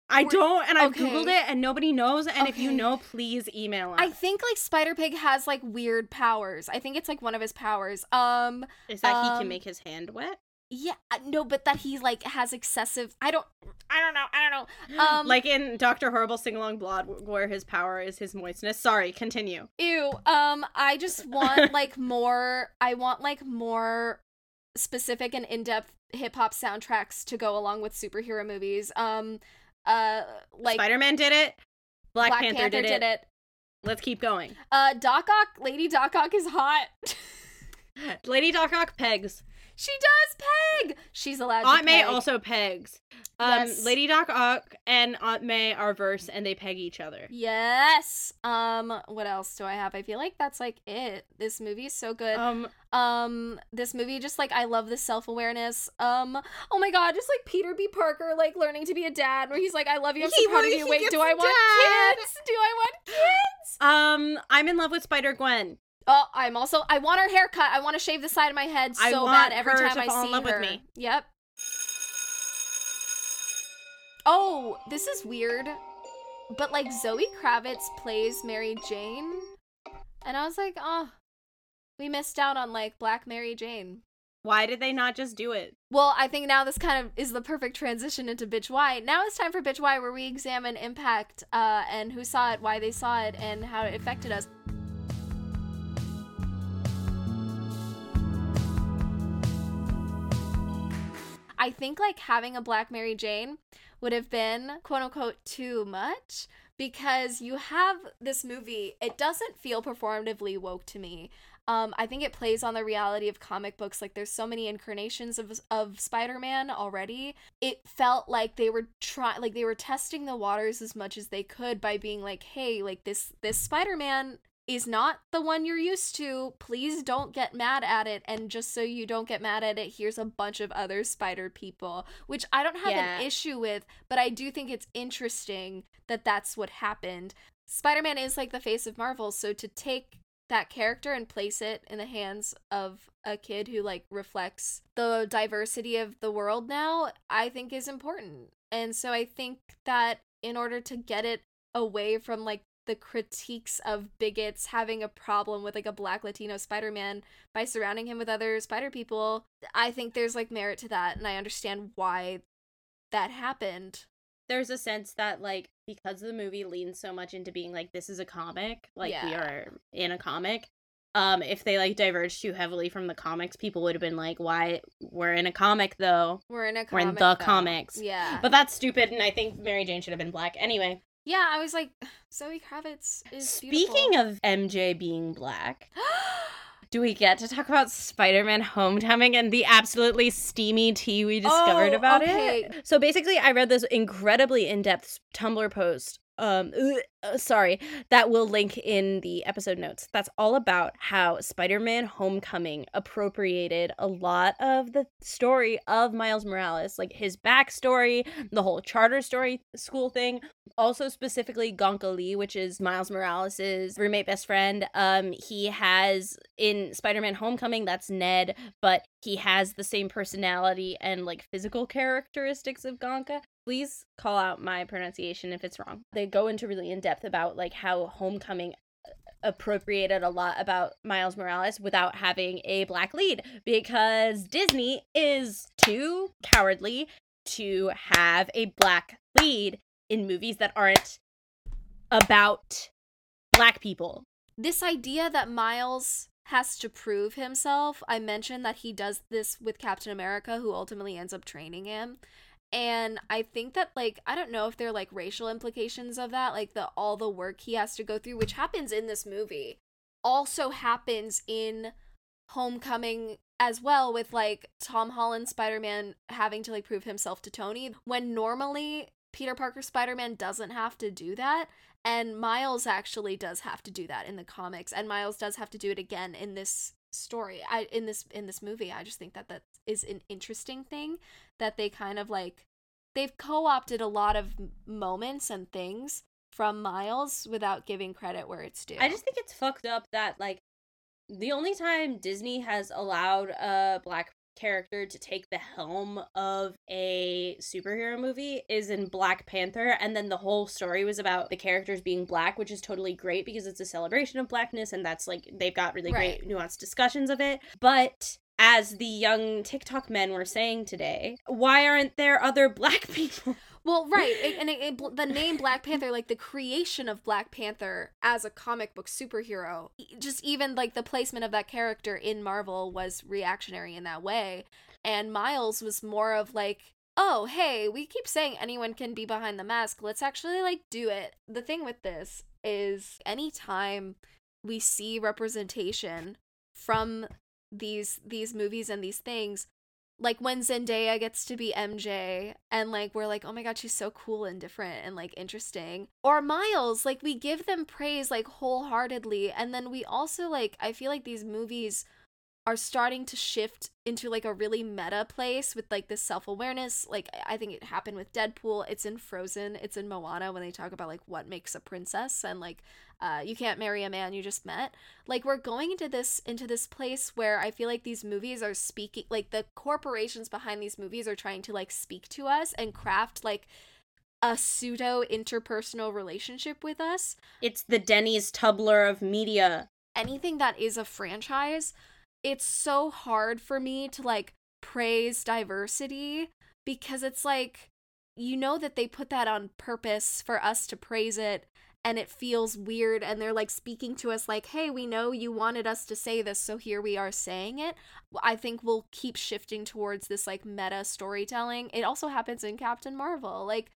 I We're- don't, and I've okay. googled it, and nobody knows. And if you know, please email us. I think like Spider Pig has like weird powers. I think it's like one of his powers. Um, Is that he um, can make his hand wet? Yeah, uh, no, but that he like has excessive. I don't. I don't know. I don't know. Um, like in Doctor Horrible Sing Along Blog, where his power is his moistness. Sorry, continue. Ew. Um, I just want like more. I want like more specific and in-depth hip hop soundtracks to go along with superhero movies. Um, uh, like Spider Man did it. Black, Panther, did, it. Let's keep going. Uh, Doc Ock, Lady Doc Ock is hot. Lady Doc Ock pegs. She does peg. She's allowed. to Aunt May also pegs. Um, Yes. Lady Doc Ock and Aunt May are verse, and they peg each other. Yes. Um, what else do I have? I feel like that's like it. This movie is so good. Um, um this movie just like i love the self-awareness um oh my god just like peter b parker like learning to be a dad where he's like i love you i'm so proud of you wait do I want dad. kids do i want kids um, I'm in love with Spider Gwen. Oh i'm also i want her haircut i want to shave the side of my head so bad every her time to i fall in see love with her me. yep oh this is weird but like zoe kravitz plays mary jane and i was like oh we missed out on like black mary jane Why did they not just do it? Well, I think now this kind of is the perfect transition into Bitch Why. Now it's time for Bitch Why, where we examine impact uh, and who saw it, why they saw it, and how it affected us. I think like having a Black Mary Jane would have been quote unquote too much because you have this movie, it doesn't feel performatively woke to me. Um, I think it plays on the reality of comic books. Like, there's so many incarnations of of Spider-Man already. It felt like they were trying, like they were testing the waters as much as they could by being like, "Hey, like this this Spider-Man is not the one you're used to. Please don't get mad at it. And just so you don't get mad at it, here's a bunch of other Spider people, which I don't have Yeah. an issue with, but I do think it's interesting that that's what happened. Spider-Man is like the face of Marvel, so to take that character and place it in the hands of a kid who like reflects the diversity of the world now i think is important and so i think that in order to get it away from like the critiques of bigots having a problem with like a black latino spider-man by surrounding him with other spider people i think there's like merit to that and i understand why that happened There's a sense that like because the movie leans so much into being like this is a comic, like we are in a comic. Um, if they like diverged too heavily from the comics, people would have been like, "Why we're in a comic though?" we're in a comic, We're in the though. comics. yeah But that's stupid, and I think Mary Jane should have been black. Anyway, yeah i was like zoe kravitz is speaking of MJ being black, do we get to talk about Spider-Man Homecoming and the absolutely steamy tea we discovered Oh, about okay. it? So basically, I read this incredibly in-depth Tumblr post. Um, uh, sorry, that will link in the episode notes. That's all about how Spider-Man Homecoming appropriated a lot of the story of Miles Morales, like his backstory, the whole charter story school thing, also specifically Gonka Lee, which is Miles morales's roommate best friend. Um, he has in Spider-Man Homecoming, that's Ned, but he has the same personality and like physical characteristics of Gonka. Please call out my pronunciation if it's wrong. They go into really in depth about like how Homecoming appropriated a lot about Miles Morales without having a black lead because Disney is too cowardly to have a black lead in movies that aren't about black people. This idea that Miles has to prove himself. I mentioned that he does this with Captain America, who ultimately ends up training him. And I think that like I don't know if there are like racial implications of that, like the all the work he has to go through, which happens in this movie, also happens in Homecoming as well with like Tom Holland Spider-Man having to like prove himself to Tony when normally Peter Parker Spider-Man doesn't have to do that and Miles actually does have to do that in the comics and Miles does have to do it again in this story. I in this in this movie. I just think that that is an interesting thing that they kind of like they've co-opted a lot of moments and things from Miles without giving credit where it's due. I just think it's fucked up that like the only time Disney has allowed a black character to take the helm of a superhero movie is in Black Panther and then the whole story was about the characters being black which is totally great because it's a celebration of blackness and that's like they've got really Right. great nuanced discussions of it but as the young TikTok men were saying today why aren't there other black people Well, right, it- and it, it, the name Black Panther, like the creation of Black Panther as a comic book superhero, just even like the placement of that character in Marvel was reactionary in that way. And Miles was more of like, oh, hey, we keep saying anyone can be behind the mask. Let's actually like do it. The thing with this is anytime we see representation from these these movies and these things like when Zendaya gets to be MJ and like we're like, oh my god, she's so cool and different and like interesting. Or Miles, like we give them praise like wholeheartedly. And then we also like, I feel like these movies are starting to shift into like a really meta place with like this self-awareness. Like i think it happened with deadpool. It's in frozen. It's in moana when they talk about like what makes a princess and like uh, you can't marry a man you just met. Like we're going into this into this place where i feel like these movies are speaking like the corporations behind these movies are trying to like speak to us and craft like a pseudo interpersonal relationship with us. It's the Denny's Tumblr of media. Anything that is a franchise, it's so hard for me to like praise diversity because it's like you know that they put that on purpose for us to praise it and it feels weird and they're like speaking to us like hey we know you wanted us to say this so here we are saying it. I think we'll keep shifting towards this like meta storytelling. It also happens in captain marvel like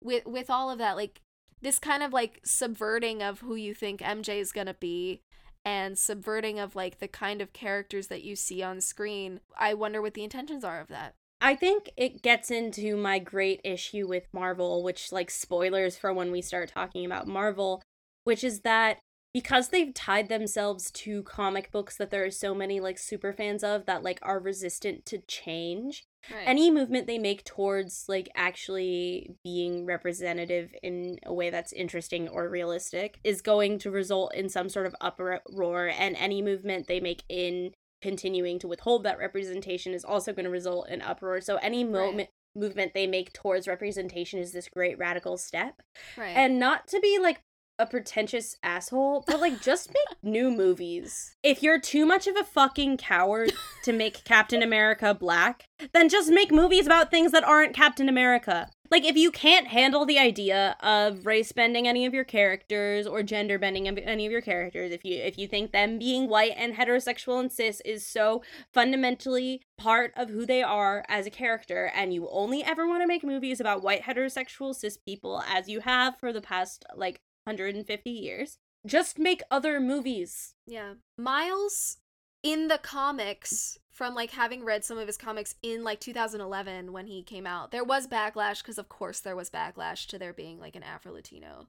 with with all of that like this kind of like subverting of who you think mj is gonna be and subverting of like the kind of characters that you see on screen i wonder what the intentions are of that. I think it gets into my great issue with Marvel, which, like, spoilers for when we start talking about Marvel, which is that because they've tied themselves to comic books that there are so many, like, super fans of that, like, are resistant to change, any movement they make towards, like, actually being representative in a way that's interesting or realistic is going to result in some sort of uproar, and any movement they make in continuing to withhold that representation is also going to result in uproar. So any moment movement they make towards representation is this great radical step. right And not to be like a pretentious asshole, but like just make new movies. If you're too much of a fucking coward to make Captain America black, then just make movies about things that aren't Captain America. Like if you can't handle the idea of race bending any of your characters or gender bending any of your characters, if you if you think them being white and heterosexual and cis is so fundamentally part of who they are as a character and you only ever want to make movies about white heterosexual cis people as you have for the past like 150 years. Just make other movies. yeah miles in the comics from like having read some of his comics in like 2011 when he came out there was backlash because of course there was backlash to there being like an afro-latino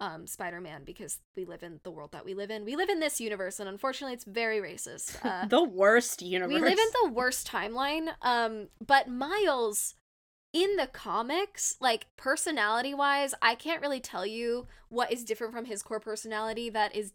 um spider-man because we live in the world that we live in we live in this universe and unfortunately it's very racist uh, the worst universe. We live in the worst timeline. Um, but Miles in the comics, like personality wise, I can't really tell you what is different from his core personality that is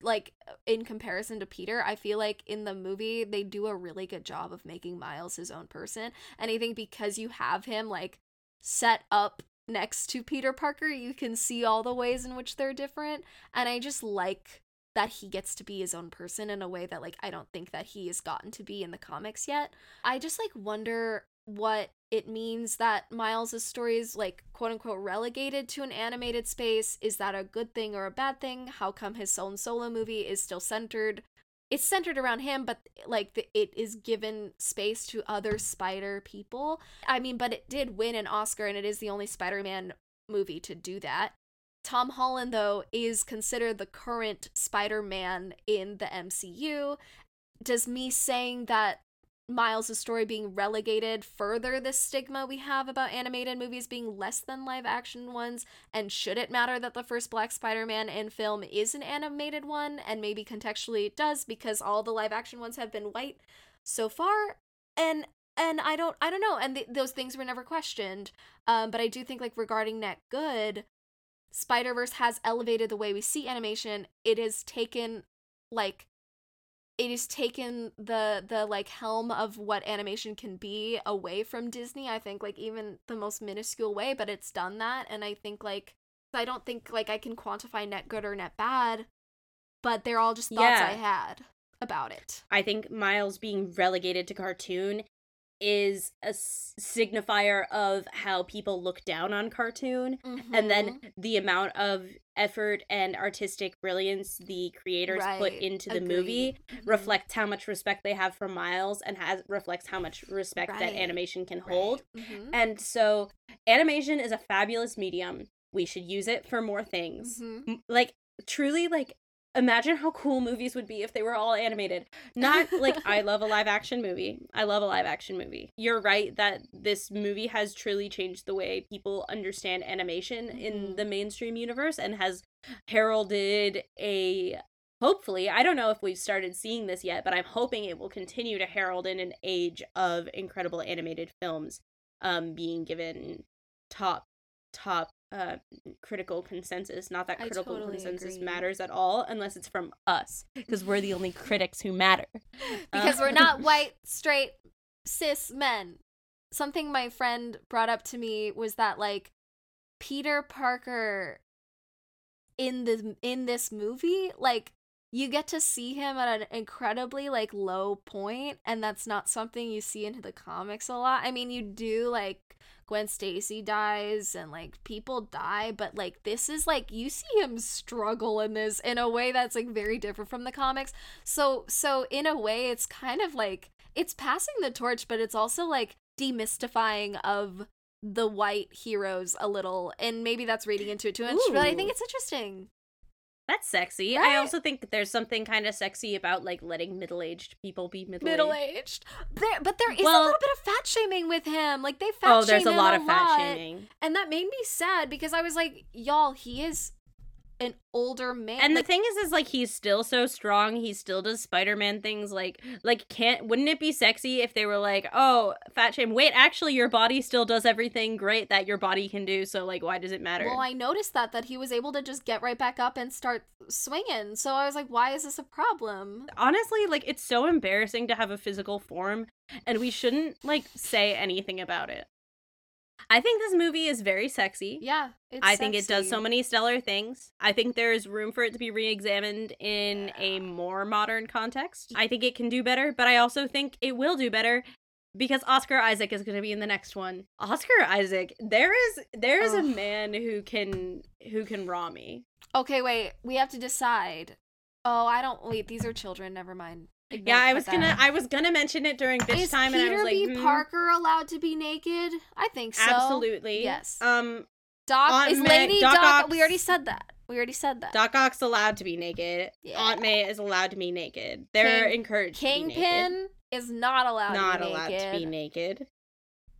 like in comparison to Peter, I feel like in the movie they do a really good job of making Miles his own person. And I think because you have him like set up next to Peter Parker, you can see all the ways in which they're different. And I just like that he gets to be his own person in a way that like I don't think that he has gotten to be in the comics yet. I just like wonder what it means that Miles' story is like quote unquote relegated to an animated space. Is that a good thing or a bad thing? How come his own solo movie is still centered? It's centered around him, but like the, it is given space to other Spider people. I mean, but it did win an Oscar, and it is the only Spider Man movie to do that. Tom Holland, though, is considered the current Spider Man in the MCU. Does me saying that Miles' story being relegated further the stigma we have about animated movies being less than live action ones? And should it matter that the first Black Spider Man in film is an animated one? And maybe contextually it does because all the live action ones have been white so far. And and I don't I don't know and th- those things were never questioned um but I do think like regarding net good Spider Verse has elevated the way we see animation. It has taken like it has taken the the like helm of what animation can be away from Disney. I think like even the most minuscule way, but it's done that, and I think like I don't think like I can quantify net good or net bad, but they're all just thoughts Yeah. I had about it. I think Miles being relegated to cartoon is a s- signifier of how people look down on cartoon and then Mhm. the amount of effort and artistic brilliance the creators put into the movie Agreed. Mhm. reflects how much respect they have for Miles and has reflects how much respect that animation can Right. hold. Mhm. And so animation is a fabulous medium. We should use it for more things. Mhm. Like truly like imagine how cool movies would be if they were all animated. Not like I love a live action movie. I love a live action movie. You're right that this movie has truly changed the way people understand animation in Mhm. the mainstream universe and has heralded a hopefully i don't know if we've started seeing this yet but i'm hoping it will continue to herald in an age of incredible animated films um being given top top uh critical consensus not that critical totally consensus agree. matters at all unless it's from us because we're the only critics who matter because Uh, we're not white, straight, cis men. Something my friend brought up to me was that like Peter Parker in the in this movie, like you get to see him at an incredibly like low point and that's not something you see into the comics a lot. I mean, you do like Gwen Stacy dies and like people die, but like this is like you see him struggle in this in a way that's like very different from the comics. So so in a way it's kind of like it's passing the torch, but it's also like demystifying of the white heroes a little and maybe that's reading into it too much, but I think it's interesting. That's sexy Right? i also think there's something kind of sexy about like letting middle-aged people be middle-aged, Middle aged. There but there is a little bit of fat shaming with him. Like they oh, fat oh there's a lot of fat shaming And that made me sad because I was like, y'all, he is an older man. And like, the thing is, is like he's still so strong. He still does Spider-Man things. Like, like can't wouldn't it be sexy if they were like, oh, fat shame. Wait, actually, your body still does everything great that your body can do. So like, why does it matter? Well, I noticed that that he was able to just get right back up and start swinging. So I was like, why is this a problem? Honestly, like it's so embarrassing to have a physical form, and we shouldn't like say anything about it. I think this movie is very sexy. Yeah, it's I think it does so many stellar things. I think there is room for it to be re-examined in a more modern context. I think it can do better, but I also think it will do better because Oscar Isaac is going to be in the next one. Oscar Isaac, there is there is a man who can who can raw me. Okay, wait. We have to decide. Oh, I don't. Wait, these are children. Never mind. Ignore- Yeah, I was gonna out. I was gonna mention it during bitch Is time, Peter and I was like, B. hmm, Parker allowed to be naked? I think so. absolutely, Yes. Um, Doc Aunt is May- Lady Doc Doc. Ock's- We already said that. We already said that. Doc Ock's allowed to be naked. Yeah. Aunt May is allowed to be naked. They're King- encouraged to. Kingpin is not allowed. not to be allowed naked. to be naked.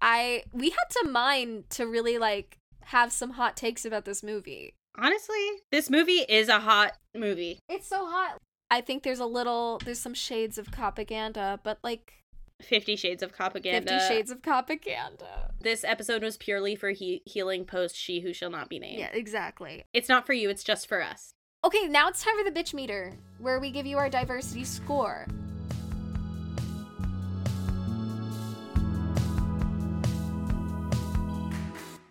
I we had to mine to really like have some hot takes about this movie. Honestly, this movie is a hot movie. It's so hot. I think there's a little there's some shades of propaganda, but like Fifty Shades of Propaganda. Fifty Shades of propaganda. This episode was purely for he- healing post She Who Shall Not Be Named. Yeah, exactly. It's not for you, it's just for us. Okay, now it's time for the bitch meter, where we give you our diversity score.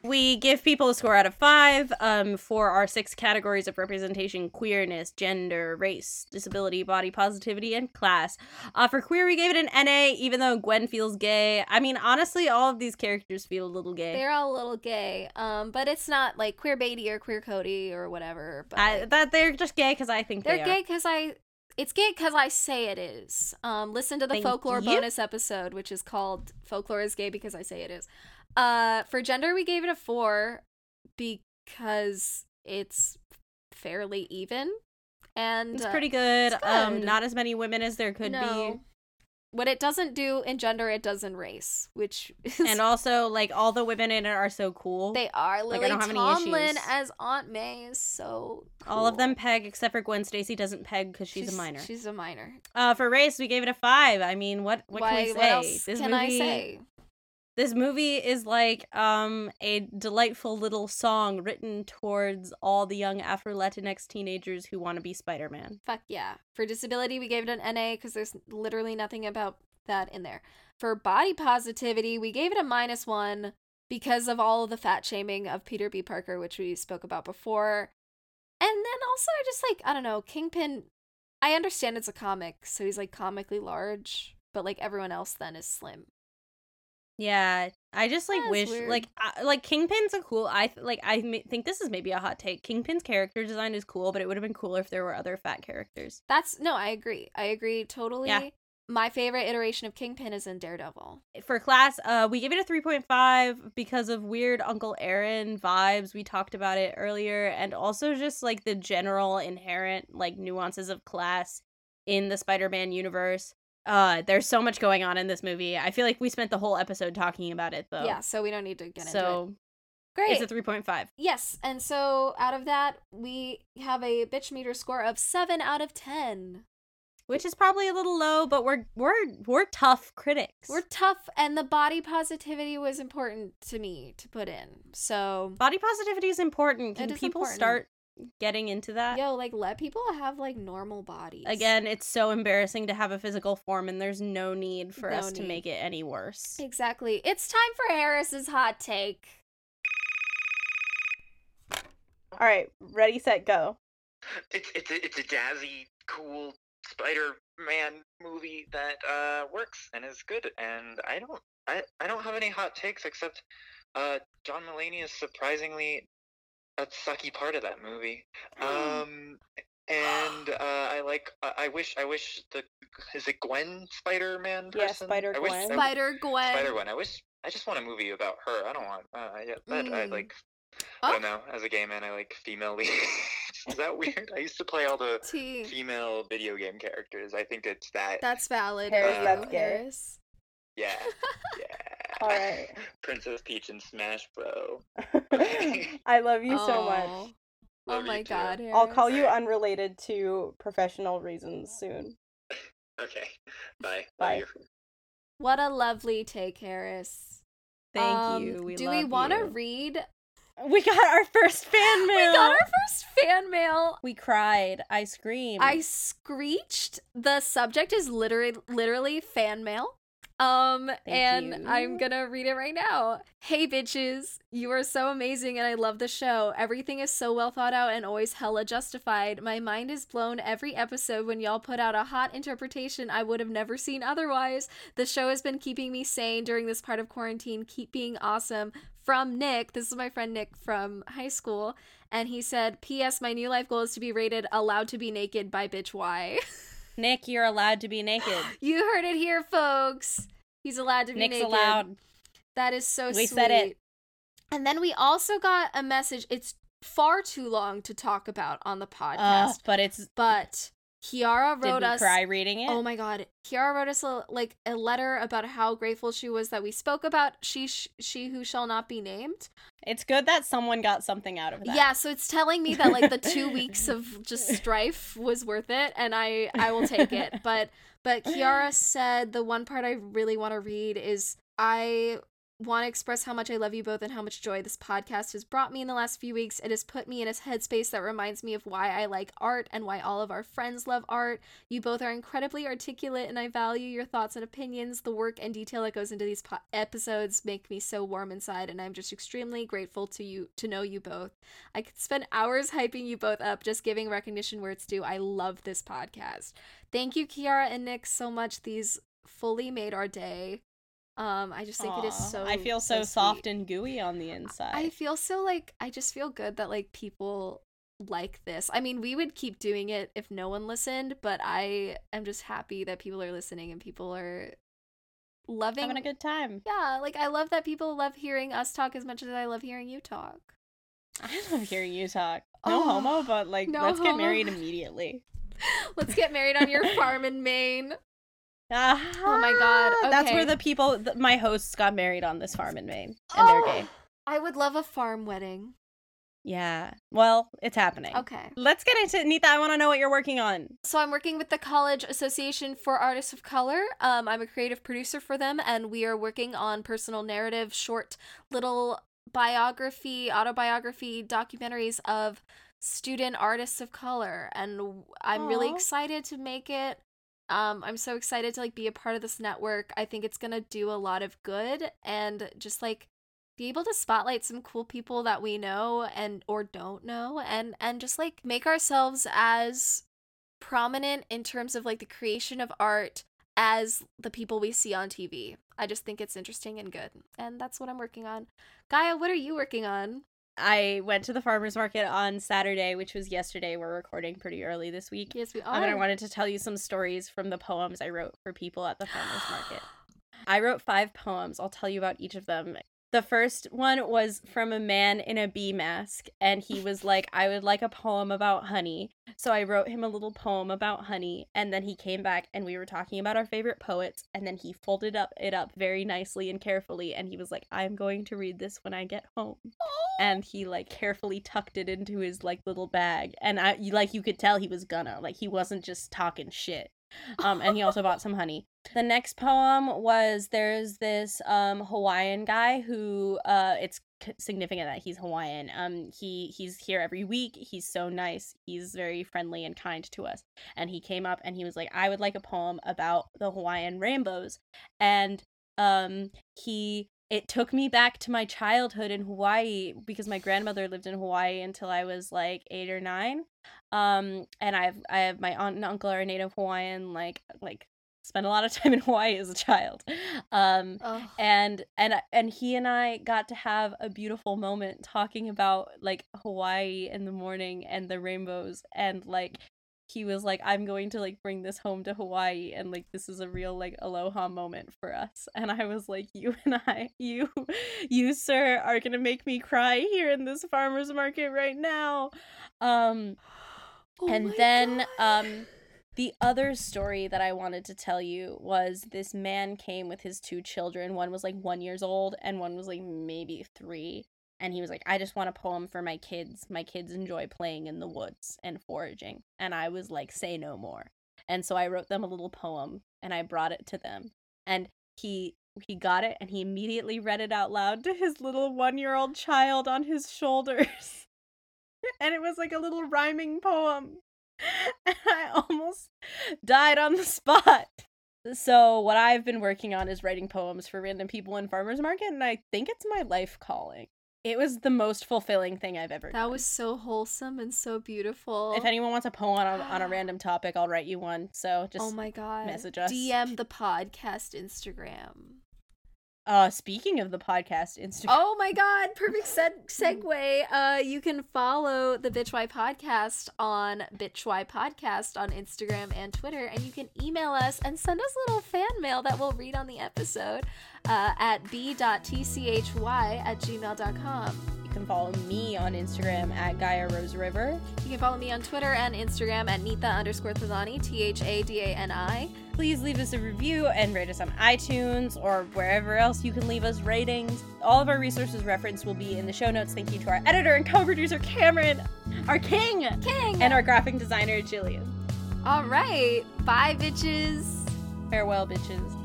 We give people a score out of five um, for our six categories of representation queerness, gender, race, disability, body positivity, and class. Uh, for queer, we gave it an NA, even though Gwen feels gay. I mean, honestly, all of these characters feel a little gay. They're all a little gay, um, but it's not like queer baiting or queer coding or whatever. But I, that they're just gay because I think they're they gay because I. It's gay because I say it is. Um, listen to the Thank folklore you. bonus episode, which is called "Folklore is Gay Because I Say It Is." Uh, for gender, we gave it a four because it's fairly even, and It's uh, pretty good. it's Um, not as many women as there could no. be. What it doesn't do in gender, it does in race, which is And also, like all the women in it are so cool. they are. Like, I don't have any Tomlin issues. as Aunt May is so. All of them peg except for Gwen Stacy doesn't peg because she's, a minor. She's a minor. Uh, for race, we gave it a five. I mean, what what Why, can we say? what else this can I say? This movie is like um a delightful little song written towards all the young Afro Latinx teenagers who want to be Spider Man. Fuck yeah. For disability, we gave it an NA because there's literally nothing about that in there. For body positivity, we gave it a minus one because of all of the fat shaming of Peter B. Parker, which we spoke about before. And then also, I just like, I don't know, Kingpin. I understand it's a comic, so he's like comically large, but like everyone else then is slim. Yeah, I just like That's wish weird. like I, like Kingpin's a cool. I like I ma- think this is maybe a hot take. Kingpin's character design is cool, but it would have been cooler if there were other fat characters. That's no, I agree. I agree totally. Yeah. My favorite iteration of Kingpin is in Daredevil. For class, uh, we give it a three point five because of weird Uncle Aaron vibes. We talked about it earlier, and also just like the general inherent like nuances of class in the Spider-Man universe. Uh, there's so much going on in this movie. I feel like we spent the whole episode talking about it though. Yeah, so we don't need to get into it. so Great. it's a three point five. Yes, and so out of that, we have a bitch meter score of 7 out of 10. which is probably a little low, but we're we're we're tough critics. We're tough, and the body positivity was important to me to put in. So, body positivity is important. Can is people important. start getting into that? yo, like, let people have, like, normal bodies. Again, it's so embarrassing to have a physical form, and there's no need for No us to make it any worse. Exactly. It's time for Harris's hot take. All right, ready, set, go. It's it's a, it's a jazzy, cool Spider-Man movie that uh works and is good. And I don't I I don't have any hot takes except uh John Mulaney is surprisingly a sucky part of that movie. Um. And uh, I like. I I wish. I wish the. Is it Gwen Spider-Man? Yeah. Spider Gwen. I- Spider Gwen. Spider Gwen. I wish. I just want a movie about her. I don't want. Uh, yeah, that I Mm. like. Oh. I don't know. As a gay man, I like female leads. Is that weird? I used to play all the T. female video game characters. I think it's that. That's valid. Harris, of that's you, gay. Harris. Yeah. Yeah. All right. Princess Peach and Smash Bro. I love you so much. Aw. Oh my too. god, I'll call you unrelated to professional reasons soon. Okay. Bye. Bye. Love you. What a lovely take, Harris. Thank Um, you. We do love we want to read? We got our first fan mail. We got our first fan mail. We cried. I screamed. I screeched. The subject is literally literally fan mail. Um and you. I'm going to read it right now. Hey bitches, you are so amazing and I love the show. Everything is so well thought out and always hella justified. My mind is blown every episode when y'all put out a hot interpretation I would have never seen otherwise. The show has been keeping me sane during this part of quarantine. Keep being awesome. From Nick. This is my friend Nick from high school. And he said, P.S. My new life goal is to be rated allowed to be naked by bitch Y. Nick, you're allowed to be naked. you heard it here, folks. He's allowed to be Nick's naked. allowed. That is so We sweet. said it. And then we also got a message. It's far too long to talk about on the Uh, podcast, but it's. but Kiara wrote Did we us. cry reading it? Oh my god, Kiara wrote us a, like a letter about how grateful she was that we spoke about she sh- she who shall not be named. It's good that someone got something out of that. Yeah, so it's telling me that like the two weeks of just strife was worth it, and I I will take it. But but Kiara said the one part I really want to read is I want to express how much I love you both and how much joy this podcast has brought me in the last few weeks. It has put me in a headspace that reminds me of why I like art and why all of our friends love art. You both are incredibly articulate, and I value your thoughts and opinions. The work and detail that goes into these po- episodes make me so warm inside, and I'm just extremely grateful to you to know you both. I could spend hours hyping you both up, just giving recognition where it's due. I love this podcast. Thank you, Kiara and Nick, so much. These fully made our day. Um, I just think it is so. I feel so, soft and gooey on the inside. I feel so like I just feel good that like people like this. I mean, we would keep doing it if no one listened, but I am just happy that people are listening and people are loving Having a good time. Yeah, like I love that people love hearing us talk as much as I love hearing you talk. I love hearing you talk. No Oh, homo, but like, no let's get married immediately. Let's get married on your farm in Maine. Oh my God, That's where the people, th- my hosts, got married on this farm in Maine, and they're gay. I would love a farm wedding. Yeah. Well, it's happening. Okay. Let's get into it, Nita. I want to know what you're working on. So I'm working with the College Association for Artists of Color. Um, I'm a creative producer for them, and we are working on personal narrative, short little biography, autobiography documentaries of student artists of color. And I'm really excited to make it. Um, I'm so excited to like be a part of this network. I think it's gonna do a lot of good and just like be able to spotlight some cool people that we know and or don't know and and just like make ourselves as prominent in terms of like the creation of art as the people we see on TV. I just think it's interesting and good. And that's what I'm working on. Gaia, what are you working on? I went to the farmer's market on Saturday, which was yesterday. We're recording pretty early this week. Yes, we are. Um, and I wanted to tell you some stories from the poems I wrote for people at the farmer's market. I wrote five poems. I'll tell you about each of them. The first one was from a man in a bee mask, and he was like, I would like a poem about honey. So I wrote him a little poem about honey, and then he came back and we were talking about our favorite poets, and then he folded up it up very nicely and carefully, and he was like, I'm going to read this when I get home. And he like carefully tucked it into his like little bag. And I like you could tell he was gonna. Like he wasn't just talking shit. Um, and he also bought some honey. The next poem was there's this um Hawaiian guy who uh it's significant that he's Hawaiian. Um he he's here every week. He's so nice. He's very friendly and kind to us. And he came up and he was like I would like a poem about the Hawaiian rainbows. And um he it took me back to my childhood in Hawaii because my grandmother lived in Hawaii until I was like 8 or 9 um and i've i have my aunt and uncle are native hawaiian like like spent a lot of time in hawaii as a child um Ugh. and and and he and i got to have a beautiful moment talking about like hawaii in the morning and the rainbows and like he was like i'm going to like bring this home to hawaii and like this is a real like aloha moment for us and i was like you and i you you sir are gonna make me cry here in this farmers market right now um Oh and then God. um the other story that I wanted to tell you was this man came with his two children. One was like one years old and one was like maybe three. And he was like, I just want a poem for my kids. My kids enjoy playing in the woods and foraging. And I was like, say no more. And so I wrote them a little poem and I brought it to them. And he he got it and he immediately read it out loud to his little one year old child on his shoulders. and it was like a little rhyming poem. And I almost died on the spot. So, what I've been working on is writing poems for random people in farmers market, and I think it's my life calling. It was the most fulfilling thing I've ever done. That done. was so wholesome and so beautiful. If anyone wants a poem on a, on a random topic, I'll write you one. So oh just oh my god. message us. DM the podcast Instagram. Uh speaking of the podcast Instagram. Oh my god, perfect seg- segue. Uh you can follow the Bitch Why podcast on Bitch Why podcast on Instagram and Twitter and you can email us and send us a little fan mail that we'll read on the episode uh, at b.tchy at gmail.com. You can follow me on Instagram at Gaia Rose River. You can follow me on Twitter and Instagram at Nita underscore Thadani, T H A D A N I. Please leave us a review and rate us on iTunes or wherever else you can leave us ratings. All of our resources referenced will be in the show notes. Thank you to our editor and co-producer Cameron, our king, King! and our graphic designer Jillian. All right. Bye, bitches. Farewell, bitches.